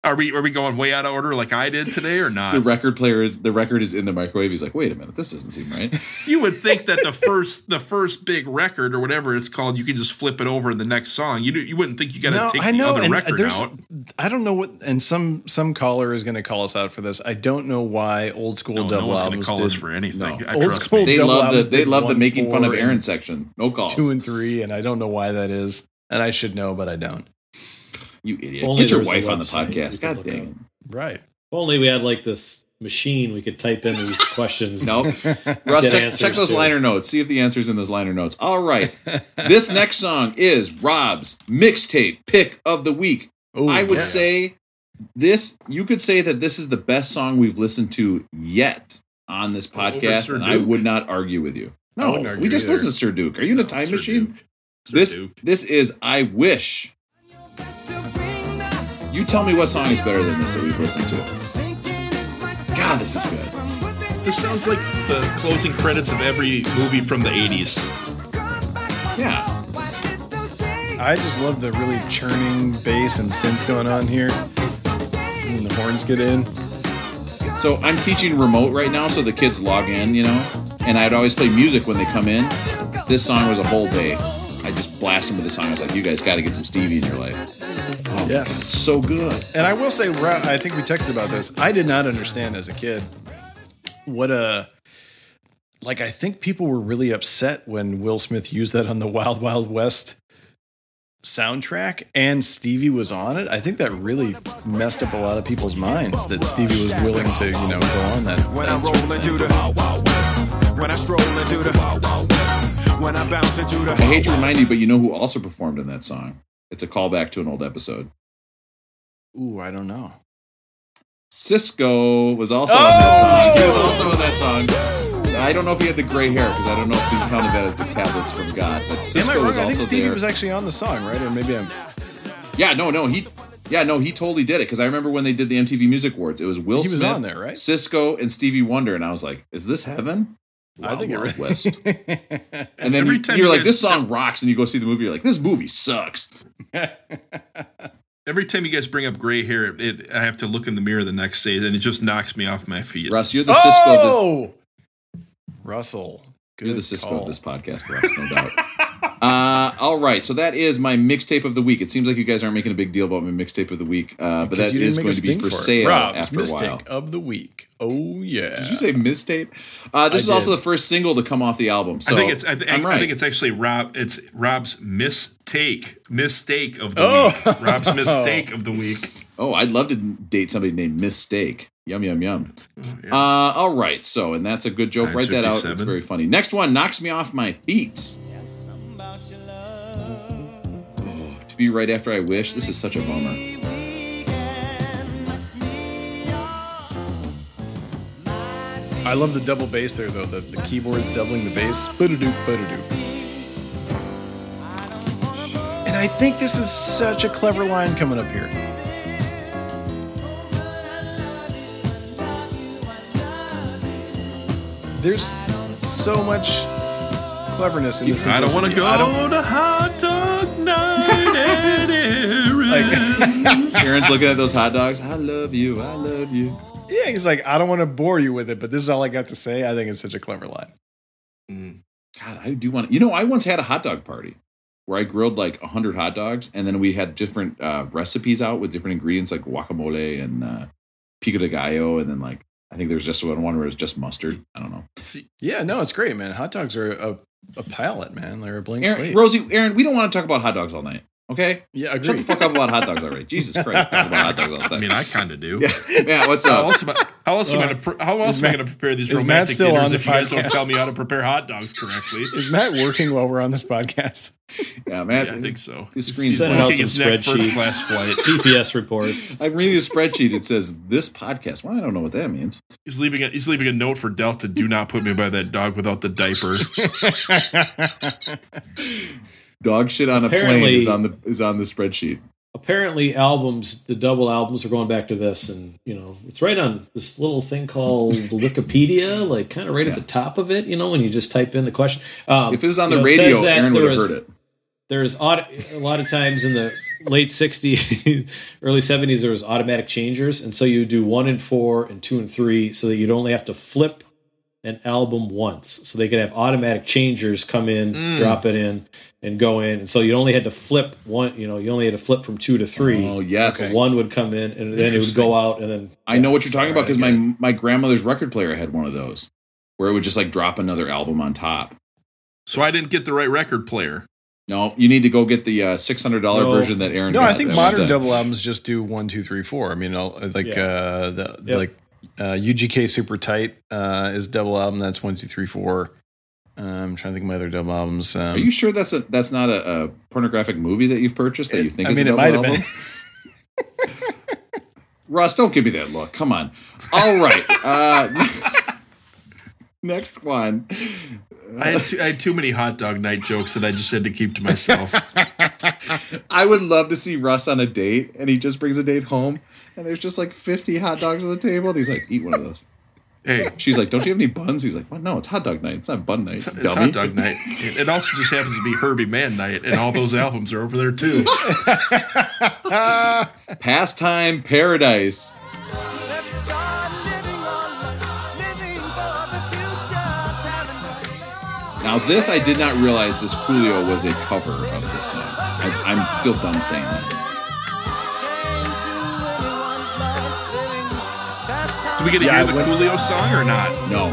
Are we are we going way out of order like I did today or not? The record player is the record is in the microwave. He's like, wait a minute, this doesn't seem right. you would think that the first the first big record or whatever it's called, you can just flip it over in the next song. You do, you wouldn't think you got to No, take I the know, other and record there's, out. I don't know what, and some some caller is going to call us out for this. I don't know why old school No, no double one's albums call did us for anything. No. I Old trust school me. They double love the albums they did love the one, making fun of Aaron section. No calls. two and three, and I don't know why that is, and I should know, but I don't. You idiot. Only Get your there was a wife on the podcast. God look dang. up. Right. If only we had like this machine we could type in these questions. Nope. Russ, check, check those to. liner notes. See if the answer's in those liner notes. All right. this next song is Rob's mixtape pick of the week. Ooh, I would yes. say this, you could say that this is the best song we've listened to yet on this podcast, and I would not argue with you. No, we just either. listened to Sir Duke. Are you in a time Sir machine? Duke. This Duke. this is I Wish. You tell me what song is better than this that we've listened to. God, this is good. This sounds like the closing credits of every movie from the 80s. Yeah. I just love the really churning bass and synth going on here. And the horns get in. So I'm teaching remote right now, so the kids log in, you know, and I'd always play music when they come in. This song was a whole day. I just blast them with the song. I was like, you guys got to get some Stevie in your life. Oh, Yes. it's so good. And I will say, I think we texted about this. I did not understand as a kid what a like. I think people were really upset when Will Smith used that on the Wild Wild West soundtrack, and Stevie was on it. I think that really messed up a lot of people's minds that Stevie was willing to, you know, go on that. When I that sort of roll into the Wild Wild West. When I stroll into the Wild Wild West. When I bounce into the I hate to remind you, but you know who also performed in that song? It's a callback to an old episode. Ooh, I don't know. Sisqó was also on that song. Oh! He was also on that song. I don't know if he had the gray hair because I don't know if he counted that as the tablets from God. But Am I Sisqó wrong? was I think Stevie there. was actually on the song, right? Or maybe I'm. Yeah, no, no, he, yeah, no, he totally did it because I remember when they did the MTV Music Awards, it was Will He was Smith, on there, right? Sisqó, and Stevie Wonder, and I was like, "Is this heaven?" I think it Wild really. West. And then Every you, time you're you like, guys- "This song rocks," and you go see the movie, you're like, "This movie sucks." Every time you guys bring up gray hair, it, I have to look in the mirror the next day, and it just knocks me off my feet. Russ, you're the Sisqó. Of oh, Russell. This, you're the Sisqó call. of this podcast, Russ, no doubt. Uh, all right, so that is my mixtape of the week. It seems like you guys aren't making a big deal about my mixtape of the week, uh, but that make going to be stink for sale Rob's after a mistake while. of the week. Oh yeah. Did you say mistape? Uh, this I is also the first single to come off the album. So I think it's. I, th- I'm I think it's actually Rob. It's Rob's mistake, mistake of the Oh. week. Rob's mistake of the week. Oh, I'd love to date somebody named Mistake. Yum yum yum. yeah. Uh, all right, so and that's a good joke. Write that out. It's very funny. Next one knocks me off my feet. Oh, to be right after I wish. This is such a bummer. I love the double bass there though. The, the keyboard's doubling the bass. Ba-da-doop, ba-da-doop. And I think this is such a clever line coming up here. There's so much cleverness in this. I don't want to go I don't- to hot dog night at Aaron. Aaron's looking at those hot dogs. I love you. I love you. Yeah, he's like, I don't want to bore you with it, but this is all I got to say. I think it's such a clever line. God, I do want to. You know, I once had a hot dog party where I grilled like 100 hot dogs, and then we had different uh, recipes out with different ingredients like guacamole and uh, pico de gallo, and then like I think there's just one one where it's just mustard. I don't know. Yeah, no, it's great, man. Hot dogs are a, a palette, man. They're a blank Aaron, slate. Rosie, Aaron, we don't want to talk about hot dogs all night. Okay, yeah, agree. shut agree. the fuck up about hot dogs already. Jesus Christ, talk about hot dogs all the I mean, I kind of do. yeah, yeah, what's How up? else am I, how else am I, Uh, gonna how else is am I Matt- going to prepare these is romantic still on dinners the if you guys don't tell me how to prepare hot dogs correctly? Is Matt working while we're on this podcast? Yeah, man. Yeah, I think so. His He's screen's Sending out some his first spreadsheets. class flight. PPS reports. I'm reading a spreadsheet. It says this podcast. Well, I don't know what that means. He's leaving a, he's leaving a note for Delta. Do not put me by that dog without the diaper. Dog shit on a plane is on the is on the spreadsheet. Apparently, albums, the double albums, are going back to this, and you know, it's right on this little thing called Wikipedia, like kind of right at the top of it. You know, when you just type in the question. Um, If it was on you the know, radio, Aaron would have heard it. there's auto, a lot of times in the late 60s early 70s there was automatic changers and so you do one and four and two and three so that you'd only have to flip an album once so they could have automatic changers come in drop it in and go in and so you only had to flip one you know you only had to flip from two to three Oh, yes. one would come in and then it would go out and then I know what you're talking about because my my grandmother's record player had one of those where it would just like drop another album on top. So I didn't get the right record player. No, you need to go get the uh, six hundred dollar No. version that Aaron. No, got I think modern uh, double albums just do one, two, three, four. I mean, I'll- like Yeah. uh, the Yep. like uh, UGK Super Tight uh, is double album. That's one, two, three, four. Um, I'm trying to think of my other double albums. Um, Are you sure that's a that's not a, a pornographic movie that you've purchased that you think? I is mean, a it double might have album? been. Russ, don't give me that look. Come on. All right. Uh, next one. I had, too, I had too many hot dog night jokes that I just had to keep to myself. I would love to see Russ on a date, and he just brings a date home, and there's just like 50 hot dogs on the table, and he's like, "Eat one of those." hey, She's like, "Don't you have any buns?" He's like, "Well, no, it's hot dog night. It's not bun night." it's dummy." hot dog night. It it also just happens to be Herbie Mann night, and all those albums are over there too. Pastime Paradise. Now, this I did not realize this Coolio was a cover of this song. I, I'm still dumb saying that. We get to Yeah, hear the when- Coolio song or not? No,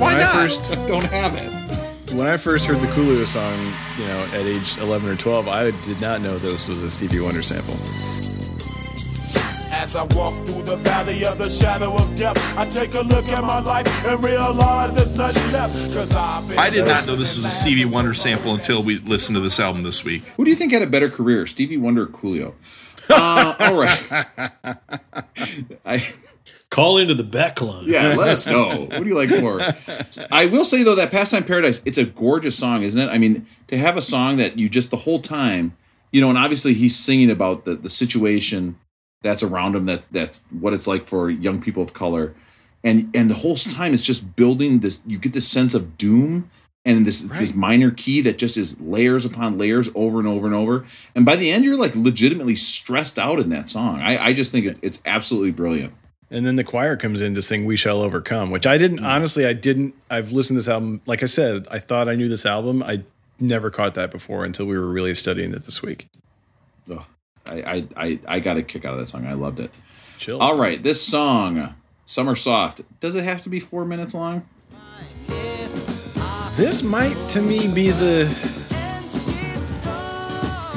when I not? first don't have it. when I first heard the Coolio song, you know, at age 11 or 12, I did not know this was a Stevie Wonder sample. As I walk through the valley of the shadow of death, I take a look at my life and realize there's nothing left. Cause I've been I did not know this was a Stevie Wonder sample until we listened to this album this week. Who do you think had a better career, Stevie Wonder or Coolio? Uh, all right. I, call into the back line yeah, let us know. What do you like more? I will say though that Pastime Paradise, it's a gorgeous song, isn't it? I mean, to have a song that you just the whole time, you know, and obviously he's singing about the the situation that's around him. That that's what it's like for young people of color, and and the whole time it's just building this. You get this sense of doom. And this it's this minor key that just is layers upon layers over and over and over. And by the end, you're like legitimately stressed out in that song. I, I just think it, it's absolutely brilliant. And then the choir comes in to sing "We Shall Overcome," which I didn't mm. honestly. I didn't. I've listened to this album. Like I said, I thought I knew this album. I never caught that before until we were really studying it this week. Ugh. I, I, I, I got a kick out of that song. I loved it. Chills. All right, this song, Summer Soft, does it have to be four minutes long? This might, to me, be the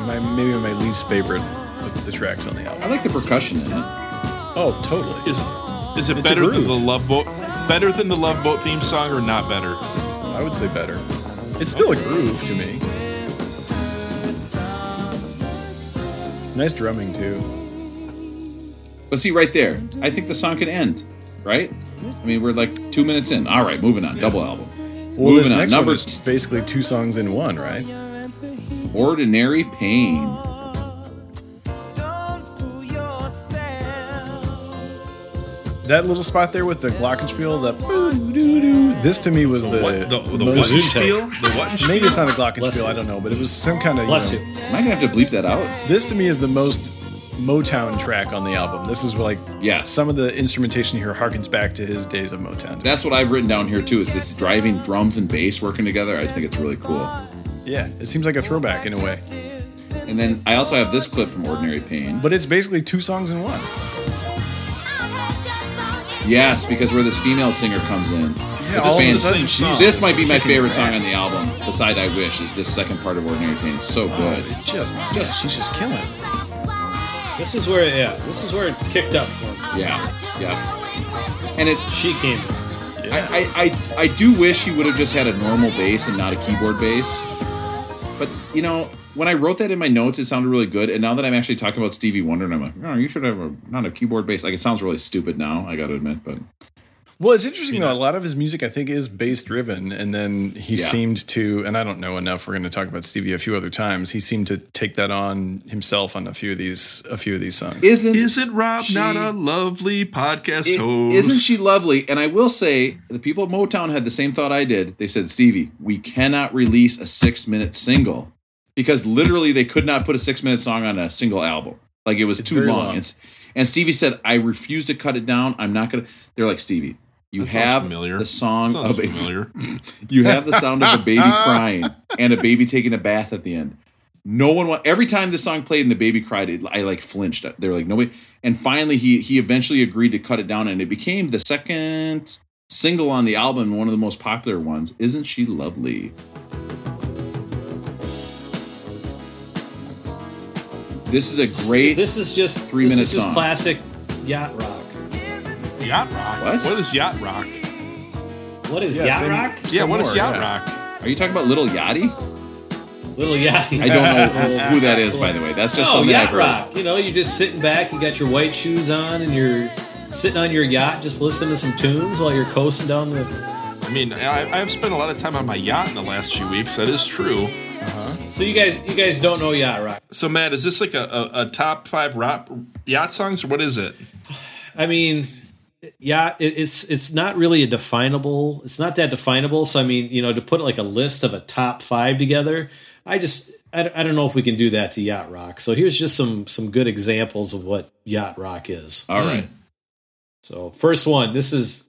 my maybe my least favorite of the tracks on the album. I like the percussion in it. Oh, totally. Is is it It's better than the Love Boat? Better than the Love Boat theme song or not better? I would say better. It's still a groove to me. Nice drumming too. But see, right there, I think the song can end, right? I mean, we're like two minutes in. All right, moving on. Double album. Well, Moving this on. next Number one is basically two songs in one, right? Ordinary Pain. That little spot there with the glockenspiel, the this to me was the, What the the what? The what Maybe it's not a glockenspiel, I don't know, but it was some kind of. bless you. you know, Am I gonna have to bleep that out? This to me is the most Motown track on the album. This is like yeah, some of the instrumentation here harkens back to his days of Motown. That's what I've written down here too. Is this driving drums and bass working together? I just think it's really cool. yeah, it seems like a throwback in a way, And then I also have this clip from Ordinary Pain. but it's basically two songs in one. Yes, because where this female singer comes in. Yeah, all of a fan- sudden she's This might be my kicking favorite song on ass. the album, beside I Wish, is this second part of Ordinary Pain. It's so Oh, good. it just, Just- just she's just killing. it. this is where yeah this is where it kicked up for me. Yeah, yeah. And it's she came I, I, I, I do wish he would have just had a normal bass and not a keyboard bass. But you know, when I wrote that in my notes, it sounded really good. And now that I'm actually talking about Stevie Wonder, and I'm like, oh, you should have a not a keyboard bass. Like it sounds really stupid now. I got to admit, but Well, it's interesting though. A lot of his music, I think, is bass driven, and then he Yeah. seemed to. And I don't know enough. We're going to talk about Stevie a few other times. He seemed to take that on himself on a few of these, a few of these songs. isn't Isn't Rob She- not a lovely podcast it- host? isn't she lovely? And I will say, the people at Motown had the same thought I did. They said, Stevie, we cannot release a six minute single because literally they could not put a six minute song on a single album. Like it was It's too long. long. And, and Stevie said, "I refuse to cut it down. I'm not gonna." They're like, Stevie, you That have the song of a, familiar. you have the sound of a baby crying and a baby taking a bath at the end. No one every time the song played and the baby cried, it, I like flinched. They're like nobody. And finally, he he eventually agreed to cut it down, and it became the second single on the album, one of the most popular ones. Isn't she lovely? This is a great. This is just Three minutes. this is just song. classic yacht rock. Yacht rock. What? What is yacht rock? What is Yeah, yacht same- rock? Yeah, Some what is more, yacht yeah. rock? Are you talking about Little Yachty? Little yacht. I don't know who that is, by the way. That's just Oh, something yacht I've heard. rock. You know, you're just sitting back, you got your white shoes on, and you're sitting on your yacht, just listening to some tunes while you're coasting down the. I mean, I, I've spent a lot of time on my yacht in the last few weeks. That is true. So you guys, you guys don't know yacht rock. So, Matt, is this like a, a, a top five rock yacht songs, or what is it? I mean, yeah, it, it's it's not really a definable. It's not that definable. So I mean, you know, to put like a list of a top five together, I just I, I don't know if we can do that to yacht rock. So here's just some some good examples of what yacht rock is. All right. Hmm. So first one, this is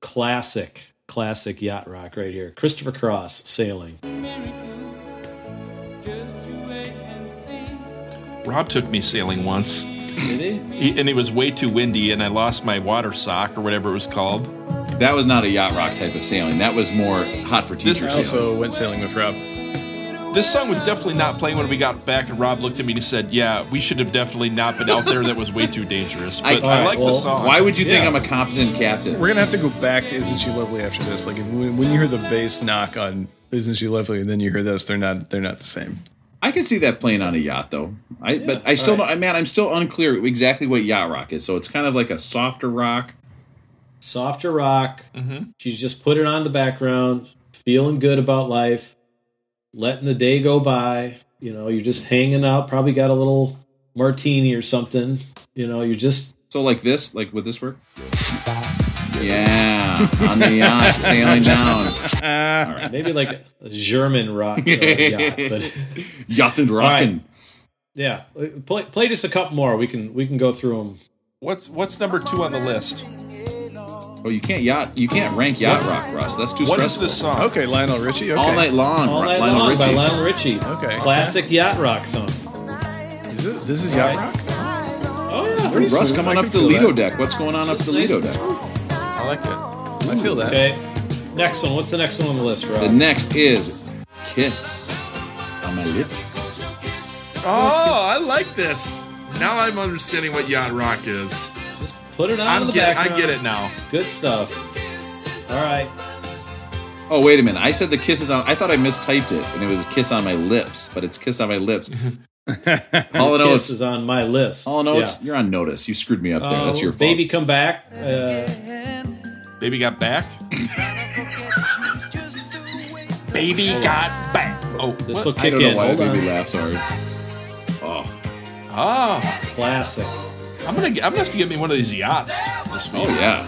classic classic yacht rock right here. Christopher Cross sailing. Rob took me sailing once, Did he? he, and it was way too windy, and I lost my water sock or whatever it was called. That was not a yacht rock type of sailing. That was more hot for This- teachers. I sailing. also went sailing with Rob. This song was definitely not playing when we got back, and Rob looked at me and he said, "Yeah, we should have definitely not been out there. That was way too dangerous." But I, I- Alright, like well, the song. Why would you think I'm a competent captain? We're gonna have to go back to "Isn't She Lovely" after this. Like when, when you hear the bass knock on "Isn't She Lovely" and then you hear this, they're not they're not the same. I can see that playing on a yacht, though. I but I still alright. don't. Man, I'm still unclear exactly what yacht rock is. So it's kind of like a softer rock. Softer rock. Mm-hmm. She's just put it on the background, feeling good about life, letting the day go by. You know, you're just hanging out. Probably got a little martini or something. You know, you're just So like this, like would this work? Yeah, on the yacht, sailing down, All right, maybe like a German rock uh, yacht, but yachting, rocking. yeah, play, play just a couple more. We can we can go through them. What's what's number two on the list? Oh, you can't yacht. You can't rank yacht rock, Russ. That's too What is stressful. this song? Okay, Lionel Richie. Okay, All night long, All night Lionel long Richie. by Lionel Richie. Okay. classic yacht rock song. Is it, this is yacht rock. Oh yeah, Russ, smooth. come on up the Lido that. deck. What's going on up the nice Lido and deck? Smooth. I like it. I feel that. Okay, next one. What's the next one on the list, Rob? The next is Kiss on my lips. Oh, I like this. Now I'm understanding what yacht rock is. Just put it on I'm in the get, I get it now. Good stuff. All right. Oh wait a minute! I said the kiss is on. I thought I mistyped it, and it was kiss on my lips, but it's kiss on my lips. all I know Kiss is is on my list. all I know Yeah. you're on notice. You screwed me up there. That's Uh, your fault. Baby, come back. Uh, Baby got back. Baby got back. Oh, this what? will I kick don't know in. why Hold that on. me laugh. Sorry. Oh. Ah, Classic. I'm gonna I'm gonna have to get me one of these yachts this. Oh yeah.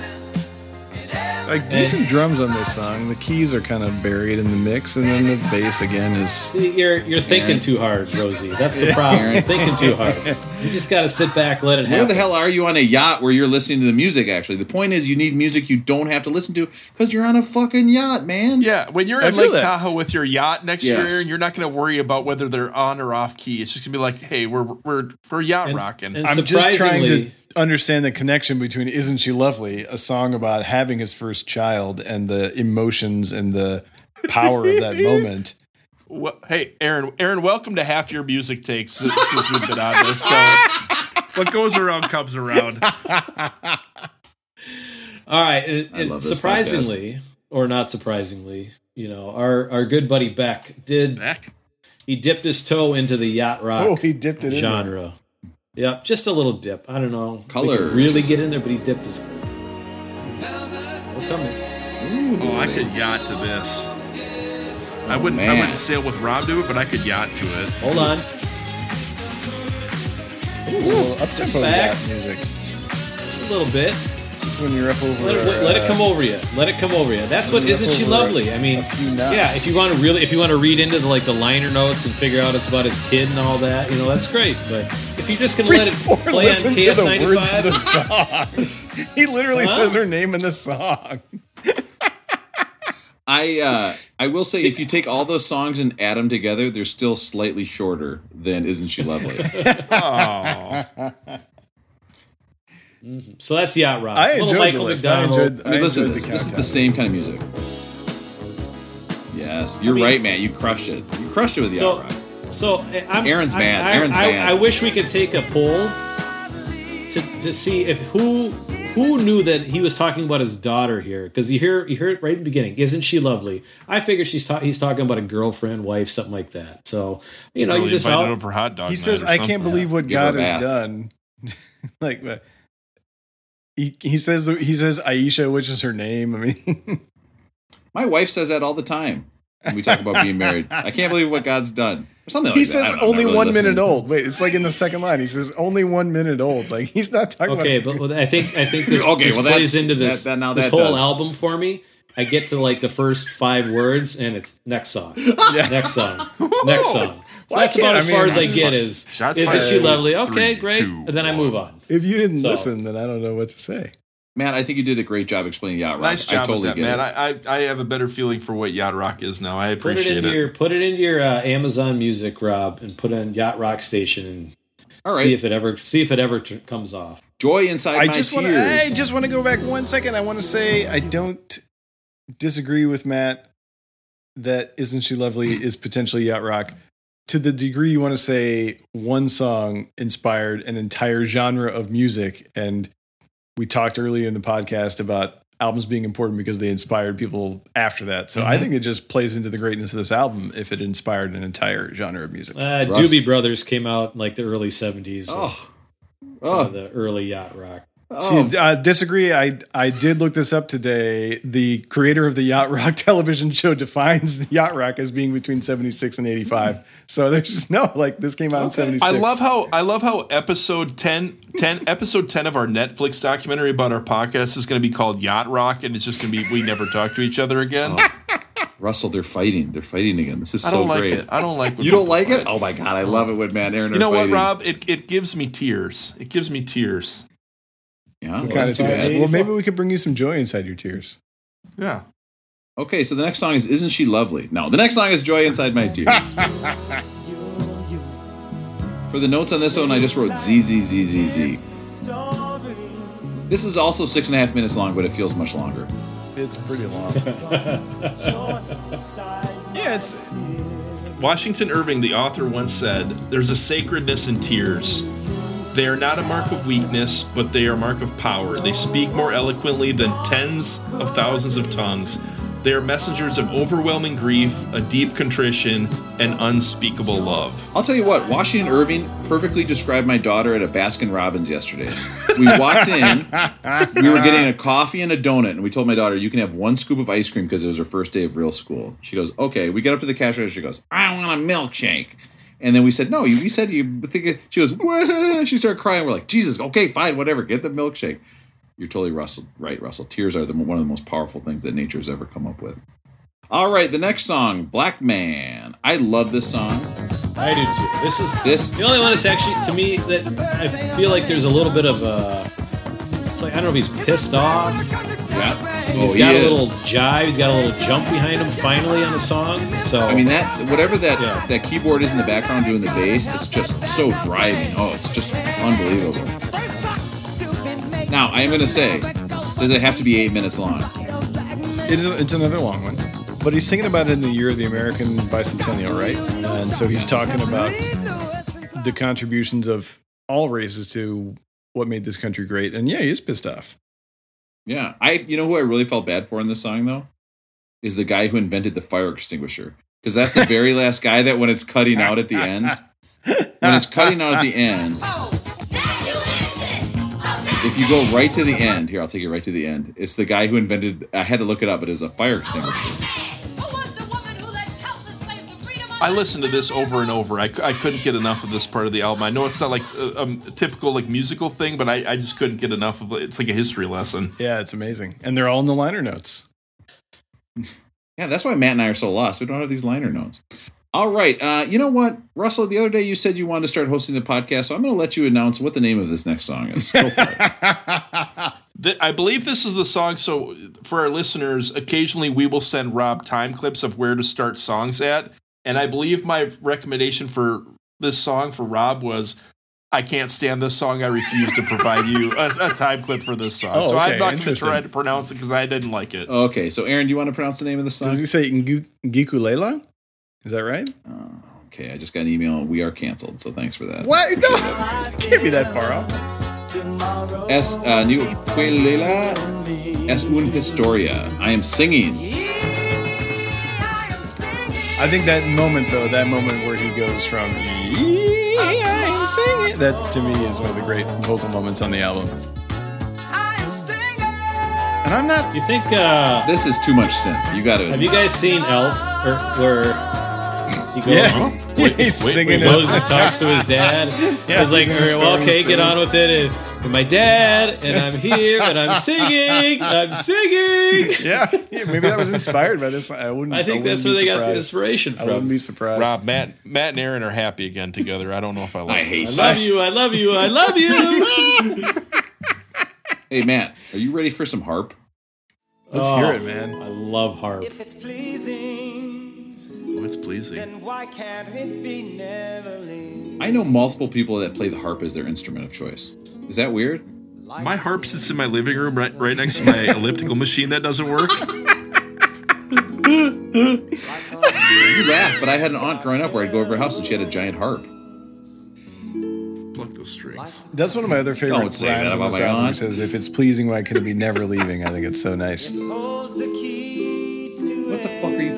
Like decent drums on this song. The keys are kind of buried in the mix, and then the bass again is. You're you're thinking too hard, Rosie. That's the problem. You're thinking too hard. You just got to sit back, let it happen. Where the hell are you on a yacht where you're listening to the music? Actually, the point is you need music you don't have to listen to because you're on a fucking yacht, man. Yeah, when you're I in Lake that. Tahoe with your yacht next Yes. year, and you're not going to worry about whether they're on or off key. It's just going to be like, hey, we're we're we're yacht And- rocking. and- I'm just trying to understand the connection between "Isn't She Lovely," a song about having his first child, and the emotions and the power of that moment. Well, hey, Aaron, Aaron, welcome to half your music takes since since we've been on this. Uh, so, what goes around comes around. All right. and- I and love this surprisingly, or not surprisingly, you know, our our good buddy Beck did Beck. he dipped his toe into the yacht rock Oh, he dipped it in. genre. Yep, just a little dip. I don't know. if he could Colors. really get in there, but he dipped his. We're coming. Oh, I could yacht to this. I wouldn't. I wouldn't sail with Rob to it, but I could yacht to it. Hold on. Up tempo Back. music. A little bit. Just when you're up over. Let it, let it come over you. Let it come over you. That's what Let it isn't she lovely? a- I mean, a few knots. yeah. If you want to really, if you want to read into the, like the liner notes and figure out it's about his kid and all that, you know, that's great. But if you're just gonna let it Or play on listen to KS the words of the song. he literally Huh? says her name in the song. I uh, I will say if you take all those songs and add them together, they're still slightly shorter than "Isn't She Lovely." so that's yacht rock. I Little enjoyed Michael the list. I McDonald. enjoyed. I mean, listen, enjoyed this, this is the same kind of music. Yes, you're mean- right, man. You crushed it. You crushed it with the So- yacht rock. So eh, I'm, Aaron's I, mad. I, Aaron's I, mad. I wish we could take a poll to, to see if who who knew that he was talking about his daughter here because you hear you hear it right in the beginning. Isn't she lovely? I figured she's ta- he's talking about a girlfriend, wife, something like that. So you know, Probably you just invited out, over hot dog. He says, "I can't believe what Give her God has done." like he he says he says Aisha, which is her name. I mean, My wife says that all the time when we talk about being married. I can't believe what God's done, or something he that. I says don't only really one listening. minute old. Wait, it's like in the second line. He says only one minute old. Like he's not talking okay, about. but I think I think this, Okay, this well, plays that's- into this that- that- now this that whole does. album for me. I get to like the first five words and it's next song, next song, next song. So Why that's about can't- as I far as I get. fine. Is Shots isn't she lovely? Okay, Three, great. two, and then I move on. If you didn't So- listen, then I don't know what to say. Matt, I think you did a great job explaining yacht rock. Nice I job totally with that, get man. it. I, I I have a better feeling for what yacht rock is now. I Put it appreciate into it. your put it into your uh, Amazon Music, Rob, and put on Yacht Rock Station and all see if it ever see if it ever t- comes off. joy inside I my just want to. tears. I just want to go back one second. I want to say I don't disagree with Matt that "Isn't She Lovely" is potentially yacht rock. To the degree you want to say one song inspired an entire genre of music, and we talked earlier in the podcast about albums being important because they inspired people after that. So I think it just plays into the greatness of this album if it inspired an entire genre of music. Uh, Doobie Brothers came out in like the early '70s, or oh, kind oh, of the early yacht rock. Oh. See, I uh, disagree. I I did look this up today. The creator of the Yacht Rock television show defines Yacht Rock as being between 76 and 85. So there's just no like this came out in 76. I love how I love how episode 10, 10 episode 10 of our Netflix documentary about our podcast is going to be called Yacht Rock and it's just going to be we never talk to each other again. Oh. Russell, they're fighting. They're fighting again. This is I so don't like great. it. I don't like when You don't people like it? Oh my god, I love it when Matt and Aaron You are know what. Rob? It it gives me tears. It gives me tears. Yeah, well, kind that's of too bad. Well, maybe we could bring you some joy inside your tears. Yeah. Okay, so the next song is "Isn't She Lovely?" No, the next song is "Joy Inside My Tears." For the notes on this one, I just wrote Z Z Z Z Z. This is also six and a half minutes long, but it feels much longer. It's pretty long. yeah, it's Washington Irving, the author, once said, There's a sacredness in tears. They are not a mark of weakness, but they are a mark of power. They speak more eloquently than tens of thousands of tongues. They are messengers of overwhelming grief, a deep contrition, and unspeakable love. I'll tell you what, Washington Irving perfectly described my daughter at a Baskin Robbins yesterday. We walked in, we were getting a coffee and a donut, and we told my daughter, you can have one scoop of ice cream because it was her first day of real school. She goes, okay. We get up to the cashier, she goes, I want a milkshake. And then we said, no, you, we said you think it, she goes, "Wah." she started crying. We're like, Jesus, okay, fine, whatever, get the milkshake. You're totally Russell, right, Russell. Tears are the, one of the most powerful things that nature has ever come up with. All right, the next song, Black Man. I love this song. I do too. This is This the only one that's actually to me that I feel like there's a little bit of uh It's like I don't know if he's pissed off. Yeah. He's Oh, he got a is. little jive. He's got a little jump behind him finally on the song. So I mean that whatever that Yeah. that keyboard is in the background doing the bass, it's just so driving. Oh, it's just unbelievable. Now I am gonna say, does it have to be eight minutes long? it is, it's another long one. But he's thinking about it in the year of the American bicentennial, right? And so he's talking about the contributions of all races to what made this country great. And yeah, he is pissed off. Yeah. I you know who I really felt bad for in this song though? Is the guy who invented the fire extinguisher. Because that's the very last guy that when it's cutting out at the end. When it's cutting out at the end, if you go right to the end, here I'll take you right to the end. It's the guy who invented I had to look it up, but it was a fire extinguisher. I listened to this over and over. I, I couldn't get enough of this part of the album. I know it's not like a, a typical like musical thing, but I, I just couldn't get enough of it. It's like a history lesson. Yeah, it's amazing. And they're all in the liner notes. Yeah, that's why Matt and I are so lost. We don't have these liner notes. All right. Uh, you know what, Russell? The other day you said you wanted to start hosting the podcast, so I'm going to let you announce what the name of this next song is. Go for it. Th- I believe this is the song. So for our listeners, occasionally we will send Rob time clips of where to start songs at, and I believe my recommendation for this song for Rob was. I can't stand this song. I refuse to provide you a, a time clip for this song. Oh, okay. so I'm not going to try to pronounce it because I didn't like it. Okay, so Aaron, do you want to pronounce the name of the song? Does he say Ngu- Ngiculela? Is that right? Okay, I just got an email. We are canceled, so thanks for that. What? No, can't be that far off. Es uh, New Quelela es un historia. I am singing. I think that moment though, that moment where he goes from I'm singing, that to me is one of the great vocal moments on the album. And I'm not. You think? uh This is too much synth. You got to. Have you guys seen Elf, or where he goes? Yeah, Huh? he's singing Where it. Moses talks to his dad. Yeah, He's like, he's in the "All right, well, okay, get on with it. And, and my dad, and I'm here, and I'm singing, I'm singing. Yeah, yeah, maybe that was inspired by this. I wouldn't. I think wouldn't that's where be they got the surprised. inspiration I wouldn't be surprised. Rob, Matt, Matt, and Aaron are happy again together. I don't know if I like. I hate I love you, I love you, I love you. Hey, Matt, are you ready for some harp? Let's Oh, hear it, man. Oh, I love harp. If it's pleasing, Oh, it's pleasing. then why can't it be never leave? I know multiple people that play the harp as their instrument of choice. Is that weird? My harp sits in my living room right, right next to my elliptical machine that doesn't work. You laugh, but I had an aunt growing up where I'd go over her house and she had a giant harp. Pluck those strings. That's one of my other favorite Don't say rhymes that on about this my album. aunt. Says, "If it's pleasing, why can it be never leaving?" I think it's so nice. Holds the key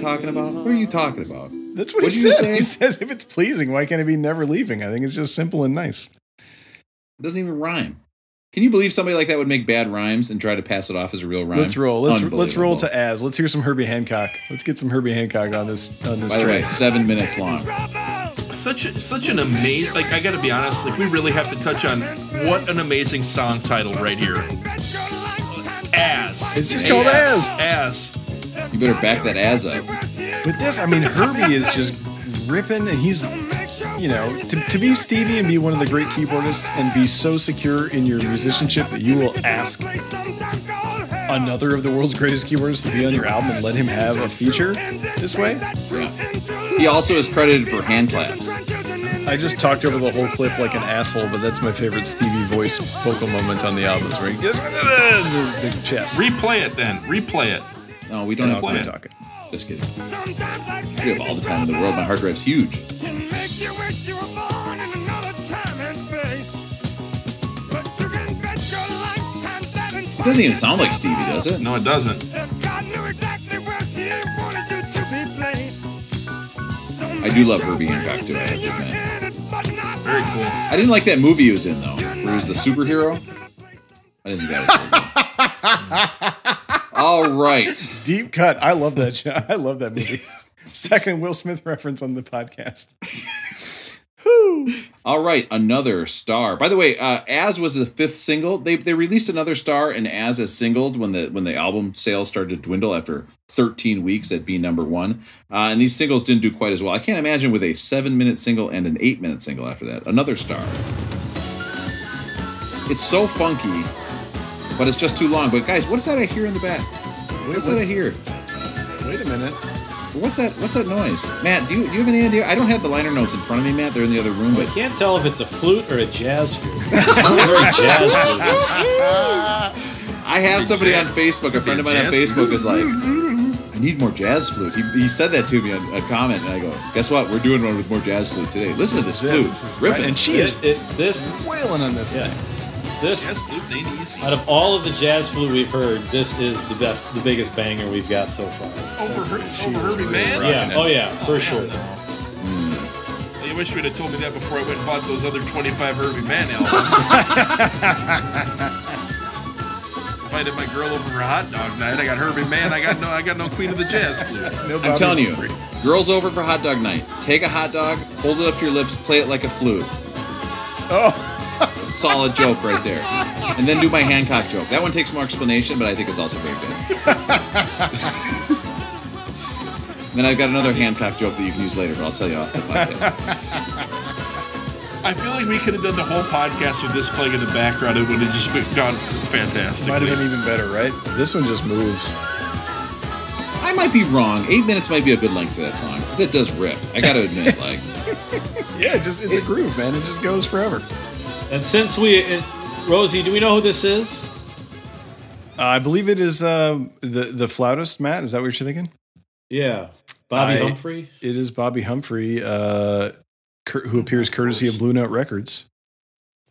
talking about? What are you talking about? That's what What'd he you said. say? He says, "If it's pleasing, why can't it be never leaving?" I think it's just simple and nice. It doesn't even rhyme. Can you believe somebody like that would make bad rhymes and try to pass it off as a real rhyme? Let's roll. Let's let's roll to As. Let's hear some Herbie Hancock. Let's get some Herbie Hancock on this on this By the way, track. seven minutes long. Such a, such an amazing. Like I got to be honest. Like we really have to touch on what an amazing song title right here. As It's just called As. As. You better back that ass up. But this, I mean, Herbie is just ripping, and he's, you know, to, to be Stevie and be one of the great keyboardists and be so secure in your musicianship that you will ask another of the world's greatest keyboardists to be on your album and let him have a feature this way. Yeah. He also is credited for hand claps. I just talked over the whole clip like an asshole, but that's my favorite Stevie voice vocal moment on the album is where he gets the, the chest. Replay it then. Replay it. No, we don't have I'll time. keep talking. Just kidding. We have all the time in the world. My hard drive's huge. It doesn't even sound like Stevie, does it? No, it doesn't. I do love Herbie Hancock too. I have to admit. Very cool. I didn't like that movie he was in though, where he was the superhero. I didn't think that was very good. All right. Deep cut. I love that show. I love that movie. Second Will Smith reference on the podcast. All right, another star. By the way, uh, As was the fifth single. They they released another star and As as singled when the when the album sales started to dwindle after 13 weeks at being number one. Uh, and these singles didn't do quite as well. I can't imagine with a seven minute single and an eight minute single after that. Another star. It's so funky, but it's just too long. But guys, what's that I hear in the back? What's that I hear? Wait a minute. What's that? What's that noise? Matt, do you, do you have any idea? I don't have the liner notes in front of me, Matt. They're in the other room. But I can't tell if it's a flute or a jazz flute. Very jazz flute. I have somebody on Facebook, a friend of mine on Facebook is like, I need more jazz flute. He, he said that to me on a comment, and I go, guess what? We're doing one with more jazz flute today. Listen to this flute. This is Ripping. right. And she is It, it, this, wailing on this yeah, thing. This Jazz flute out of all of the jazz flute we've heard, this is the best, the biggest banger we've got so far. Over, Her- over Herbie Mann. Yeah, oh yeah, for oh, sure. I wish you would have told me that before I went and bought those other 25 Herbie Mann albums. if fighting my girl over for hot dog night. I got Herbie Mann. I got no. I got no Queen of the Jazz flute. No I'm Bobbi telling you, Humphrey. girls over for hot dog night. Take a hot dog, hold it up to your lips, play it like a flute. Oh, Solid joke right there. And then do my Hancock joke. That one takes more explanation, but I think it's also very good. then I've got another Hancock joke that you can use later, but I'll tell you off the podcast. I feel like we could have done the whole podcast with this playing in the background. It would have just been gone fantastic. might have been even better, right? This one just moves. I might be wrong. Eight minutes might be a good length for that song. 'cause It does rip. I gotta admit, like, Yeah, just it's a groove, man. It just goes forever. And since we, Rosie, do we know who this is? Uh, I believe it is uh, the the flautist, Matt. Is that what you're thinking? Yeah, Bobbi I- Humphrey. It is Bobbi Humphrey, uh, cur- who appears courtesy of Blue Note Records.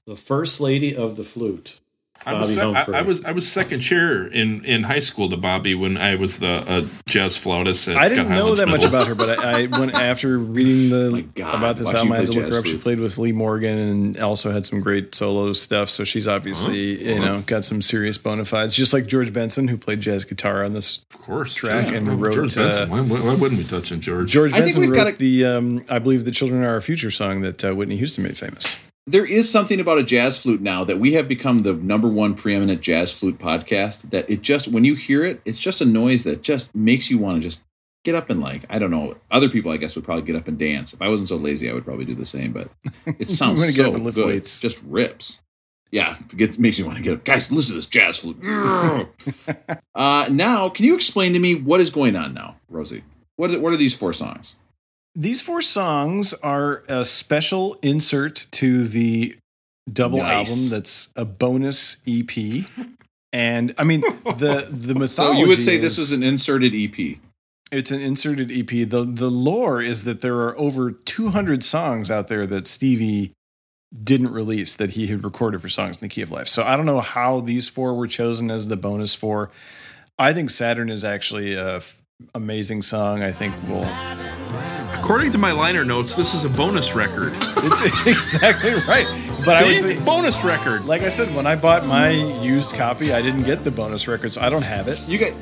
the first lady of the flute. I was, Bobbi sec- I, I was I was second chair in, in high school to Bobbi when I was the uh, jazz flautist. At I didn't know Highlands that much about her, but I, I went after reading the God, about this album. I had to look her up. She played with Lee Morgan and also had some great solo stuff. So she's obviously you know got some serious bona fides, just like George Benson, who played jazz guitar on this. of course track Yeah, and well, wrote, George Benson. uh, why, why, why wouldn't we touch on George? George Benson I think we've wrote gotta- the um, I believe the children are our future song that uh, Whitney Houston made famous. There is something about a jazz flute now that we have become the number one preeminent jazz flute podcast. That it just, when you hear it, it's just a noise that just makes you want to just get up and like, I don't know. Other people, I guess, would probably get up and dance. If I wasn't so lazy, I would probably do the same. But it sounds so up and lift good. weights. It just rips. Yeah, it gets, makes me want to get up. Guys, listen to this jazz flute. uh, now, can you explain to me what is going on now, Rosie? What is it? What are these four songs? These four songs are a special insert to the double Nice. album that's a bonus EP. And I mean the the So mythology. you would say this is- an inserted EP. It's an inserted EP. The the lore is that there are over 200 songs out there that Stevie didn't release that he had recorded for songs in the key of life. So I don't know how these four were chosen as the bonus four. I think Saturn is actually a f- amazing song. I think we'll According to my liner notes, this is a bonus record. It's exactly right. But I would See? say bonus record. like I said, when I bought my used copy, I didn't get the bonus record, so I don't have it. You guys,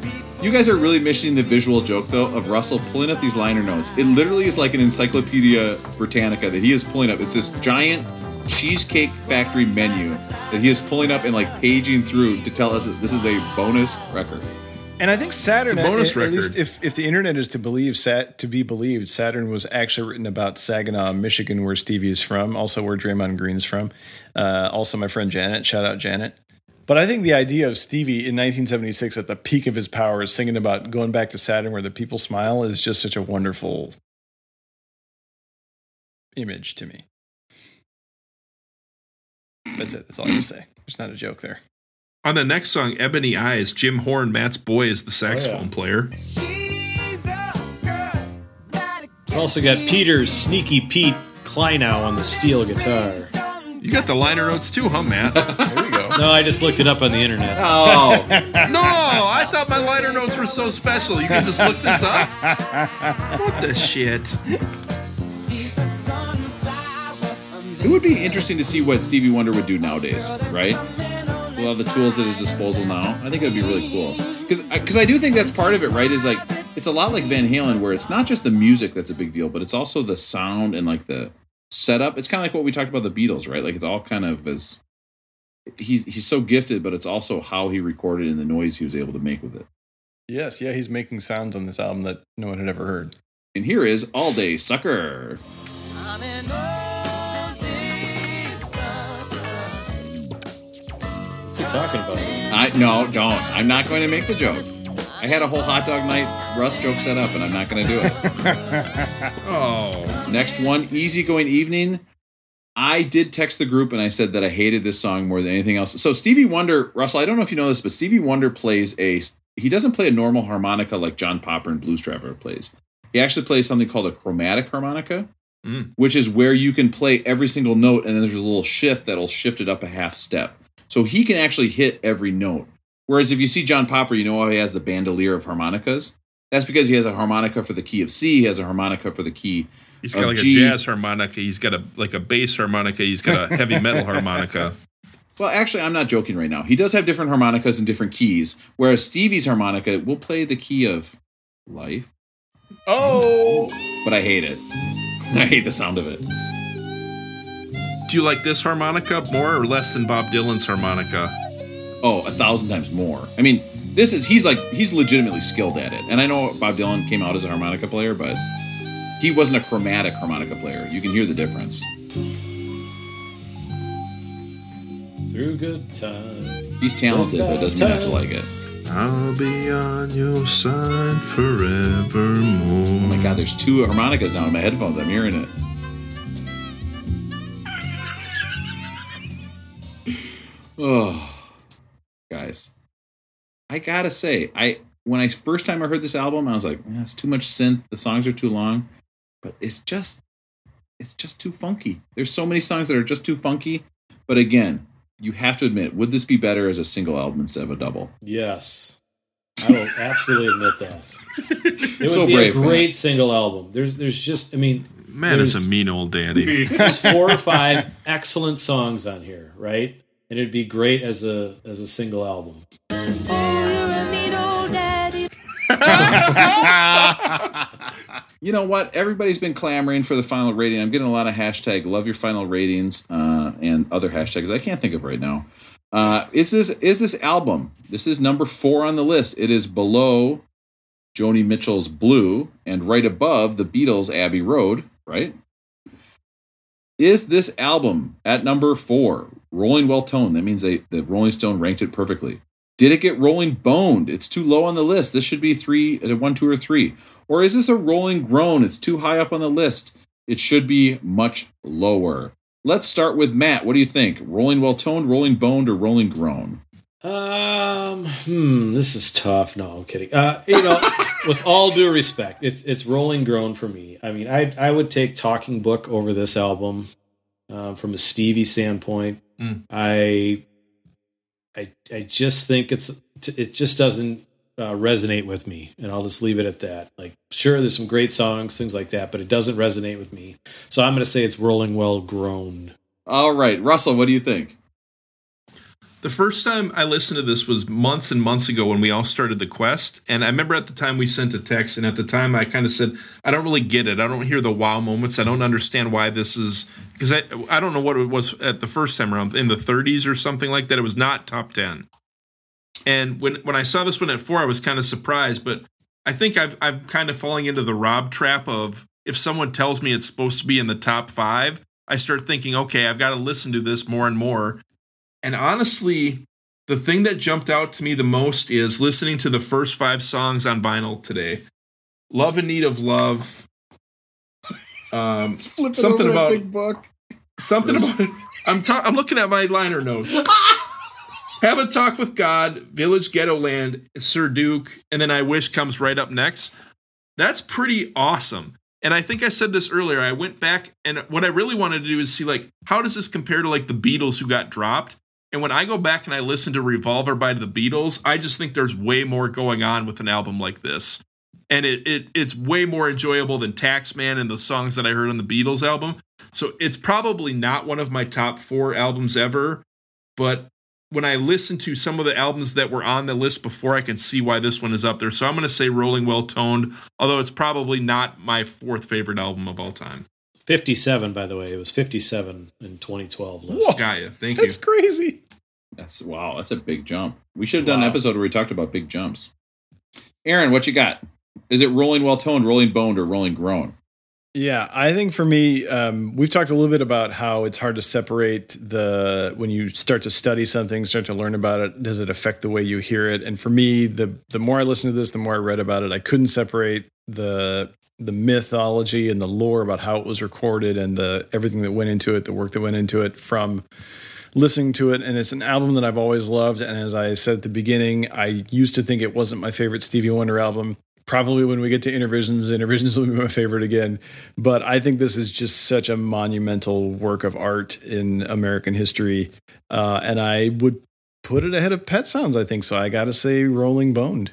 you guys are really missing the visual joke though of Russell pulling up these liner notes. It literally is like an Encyclopedia Britannica that he is pulling up. It's this giant cheesecake factory menu that he is pulling up and like paging through to tell us that this is a bonus record. And I think Saturn, It's a bonus at, at least if, if the internet is to believe Sat to be believed, Saturn was actually written about Saginaw, Michigan, where Stevie is from, also where Draymond Green's from. Uh, also, my friend Janet. Shout out Janet. But I think the idea of Stevie in 1976 at the peak of his powers, singing about going back to Saturn where the people smile, is just such a wonderful image to me. That's it. That's all I can say. There's not a joke there. On the next song, Ebony Eyes, Jim Horn, Matt's boy, is the oh, saxophone player. We also got Peter's Sneaky Pete Kleinow on the steel guitar. You got the liner notes too, huh, Matt? There we go. No, I just looked it up on the internet. Oh, no, I thought my liner notes were so special. You can just look this up. What the shit? it would be interesting to see what Stevie Wonder would do nowadays, right? With all the tools at his disposal now, I think it would be really cool. Because because I do think that's part of it, right? Is like it's a lot like Van Halen, where it's not just the music that's a big deal, but it's also the sound and like the setup. It's kind of like what we talked about the Beatles, right? Like it's all kind of as he's he's so gifted, but it's also how he recorded and the noise he was able to make with it. Yes, yeah, he's making sounds on this album that no one had ever heard. And here is All Day Sucker. Talking about? I no, don't. I'm not going to make the joke. I had a whole hot dog night Russ joke set up, and I'm not going to do it. Oh, Next one, easygoing evening. I did text the group and I said that I hated this song more than anything else. So Stevie Wonder, Russell, I don't know if you know this, but Stevie Wonder plays a he doesn't play a normal harmonica like John Popper and Blues Traveler plays. He actually plays something called a chromatic harmonica, Mm. which is where you can play every single note and then there's a little shift that'll shift it up a half step. So he can actually hit every note. Whereas if you see John Popper, you know how he has the bandolier of harmonicas? That's because he has a harmonica for the key of C, he has a harmonica for the key he's got of like G. a jazz harmonica. He's got a like a bass harmonica. He's got a heavy metal harmonica. Well, actually, I'm not joking right now. He does have different harmonicas and different keys, whereas Stevie's harmonica will play the key of life, Oh, but I hate it. I hate the sound of it. Do you like this harmonica more or less than Bob Dylan's harmonica? Oh, a thousand times more. I mean, this is he's like he's legitimately skilled at it. And I know Bob Dylan came out as a harmonica player, but he wasn't a chromatic harmonica player. You can hear the difference. Through good times. He's talented, but doesn't mean not to like it. I'll be on your side forevermore. Oh my god, there's two harmonicas now in my headphones. I'm hearing it. Oh, guys, I gotta say, I when I first time I heard this album, I was like, "Eh, it's too much synth. The songs are too long, but it's just, it's just too funky. There's so many songs that are just too funky. But again, you have to admit, would this be better as a single album instead of a double? Yes. I will absolutely admit that. It would So be brave, a man. great single album. There's there's just I mean Man it's a mean old daddy. there's four or five excellent songs on here, right? And it'd be great as a as a single album. You know what? Everybody's been clamoring for the final rating. I'm getting a lot of hashtag love your final ratings uh, and other hashtags I can't think of right now. Uh, is this is this album? This is number four on the list. It is below Joni Mitchell's Blue and right above the Beatles' Abbey Road. Right? Is this album at number four rolling well toned? That means they the Rolling Stone ranked it perfectly. Did it get rolling boned? It's too low on the list. This should be three, uh, one, two, or three. Or is this a rolling groan? It's too high up on the list. It should be much lower. Let's start with Matt. What do you think? Rolling well toned, rolling boned, or rolling groan? Um, hmm, this is tough. No, I'm kidding. Uh, you know, with all due respect, it's it's Rolling groan for me. I mean, I I would take Talking Book over this album um, from a Stevie standpoint. Mm. I I I just think it's it just doesn't uh, resonate with me, and I'll just leave it at that. Like, sure, there's some great songs, things like that, but it doesn't resonate with me. So I'm going to say it's Rolling Well Grown. All right, Russell, what do you think? The first time I listened to this was months and months ago when we all started the quest. And I remember at the time we sent a text, and at the time I kind of said, I don't really get it. I don't hear the wow moments. I don't understand why this is because I I don't know what it was at the first time around in the 30s or something like that. It was not top 10. And when when I saw this one at four, I was kind of surprised. But I think I've I'm kind of falling into the Rob trap of if someone tells me it's supposed to be in the top five, I start thinking, okay, I've got to listen to this more and more. And honestly, the thing that jumped out to me the most is listening to the first five songs on vinyl today. Love in Need of Love. Um, something about book. something about I'm ta- I'm looking at my liner notes. Have a talk with God, Village Ghetto Land, Sir Duke, and then I wish comes right up next. That's pretty awesome. And I think I said this earlier. I went back and what I really wanted to do is see like how does this compare to like the Beatles who got dropped? And when I go back and I listen to Revolver by the Beatles, I just think there's way more going on with an album like this. And it, it it's way more enjoyable than Taxman and the songs that I heard on the Beatles album. So it's probably not one of my top four albums ever, but when I listen to some of the albums that were on the list before, I can see why this one is up there. So I'm going to say Rolling Well Toned, although it's probably not my fourth favorite album of all time. 57, by the way. It was 57 in 2012 list. Got ya. Thank you. that's crazy. That's wow. That's a big jump. We should have done an episode where we talked about big jumps. Aaron, what you got? Is it rolling well toned, rolling boned, or rolling grown? Yeah, I think for me, um, we've talked a little bit about how it's hard to separate the when you start to study something, start to learn about it. Does it affect the way you hear it? And for me, the the more I listened to this, the more I read about it. I couldn't separate the the mythology and the lore about how it was recorded and the everything that went into it, the work that went into it from listening to it and it's an album that I've always loved and as I said at the beginning I used to think it wasn't my favorite Stevie Wonder album. Probably when we get to Innervisions Innervisions will be my favorite again. But I think this is just such a monumental work of art in American history uh, and I would put it ahead of Pet Sounds I think so I got to say Rolling Boned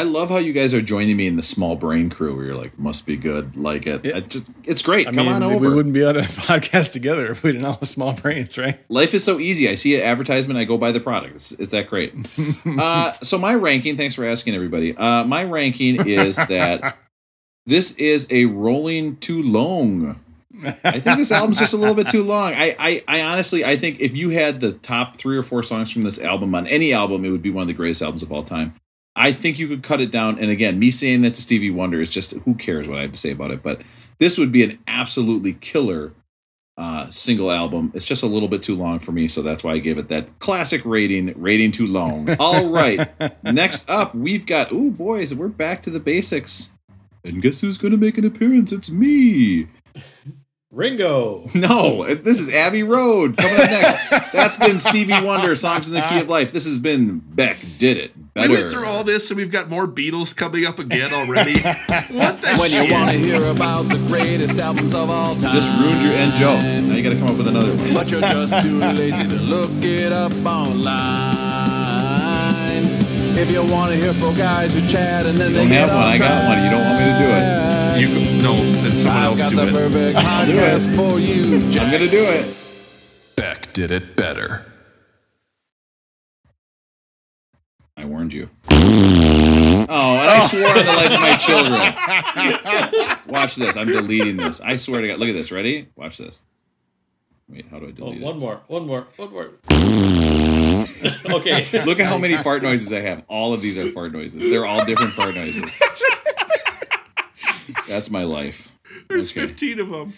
I love how you guys are joining me in the small brain crew. Where you're like, must be good, like it. It- I just, it's great. I Come mean, on over. we wouldn't be on a podcast together if we didn't all have small brains, right? Life is so easy. I see an advertisement, I go buy the product. It's, it's that great. uh, so my ranking, thanks for asking everybody. Uh, my ranking is that this is a rolling too long. I think this album's just a little bit too long. I, I, I honestly, I think if you had the top three or four songs from this album on any album, it would be one of the greatest albums of all time. I think you could cut it down. And again, me saying that to Stevie Wonder is just who cares what I have to say about it. But this would be an absolutely killer uh, single album. It's just a little bit too long for me, so that's why I gave it that classic rating, rating too long. All right. Next up, we've got, ooh, boys, we're back to the basics. And guess who's going to make an appearance? It's me. Ringo. No, this is Abbey Road coming up next. That's been Stevie Wonder, Songs in the Key of Life. This has been Beck Did It We Better. went through all this and we've got more Beatles coming up again already. what the When you want to hear about the greatest albums of all time. Just ruined your end joke. Now you got to come up with another one. But you're just too lazy to look it up online. If you want to hear four guys who chat and then they Don't get have one. off I got one. You don't want me to do it. You could, no, then someone I've else got do the it. perfect do podcast for you, I'm going to do it. Beck did it better. I warned you. Oh, and I oh. swore on the life of my children. Watch this. I'm deleting this. I swear to God. Look at this. Ready? Watch this. Wait, how do I Oh, delete one it? more, one more, one more. okay. Look at how many fart noises I have. All of these are fart noises. They're all different fart noises. That's my life. There's Okay. 15 of them.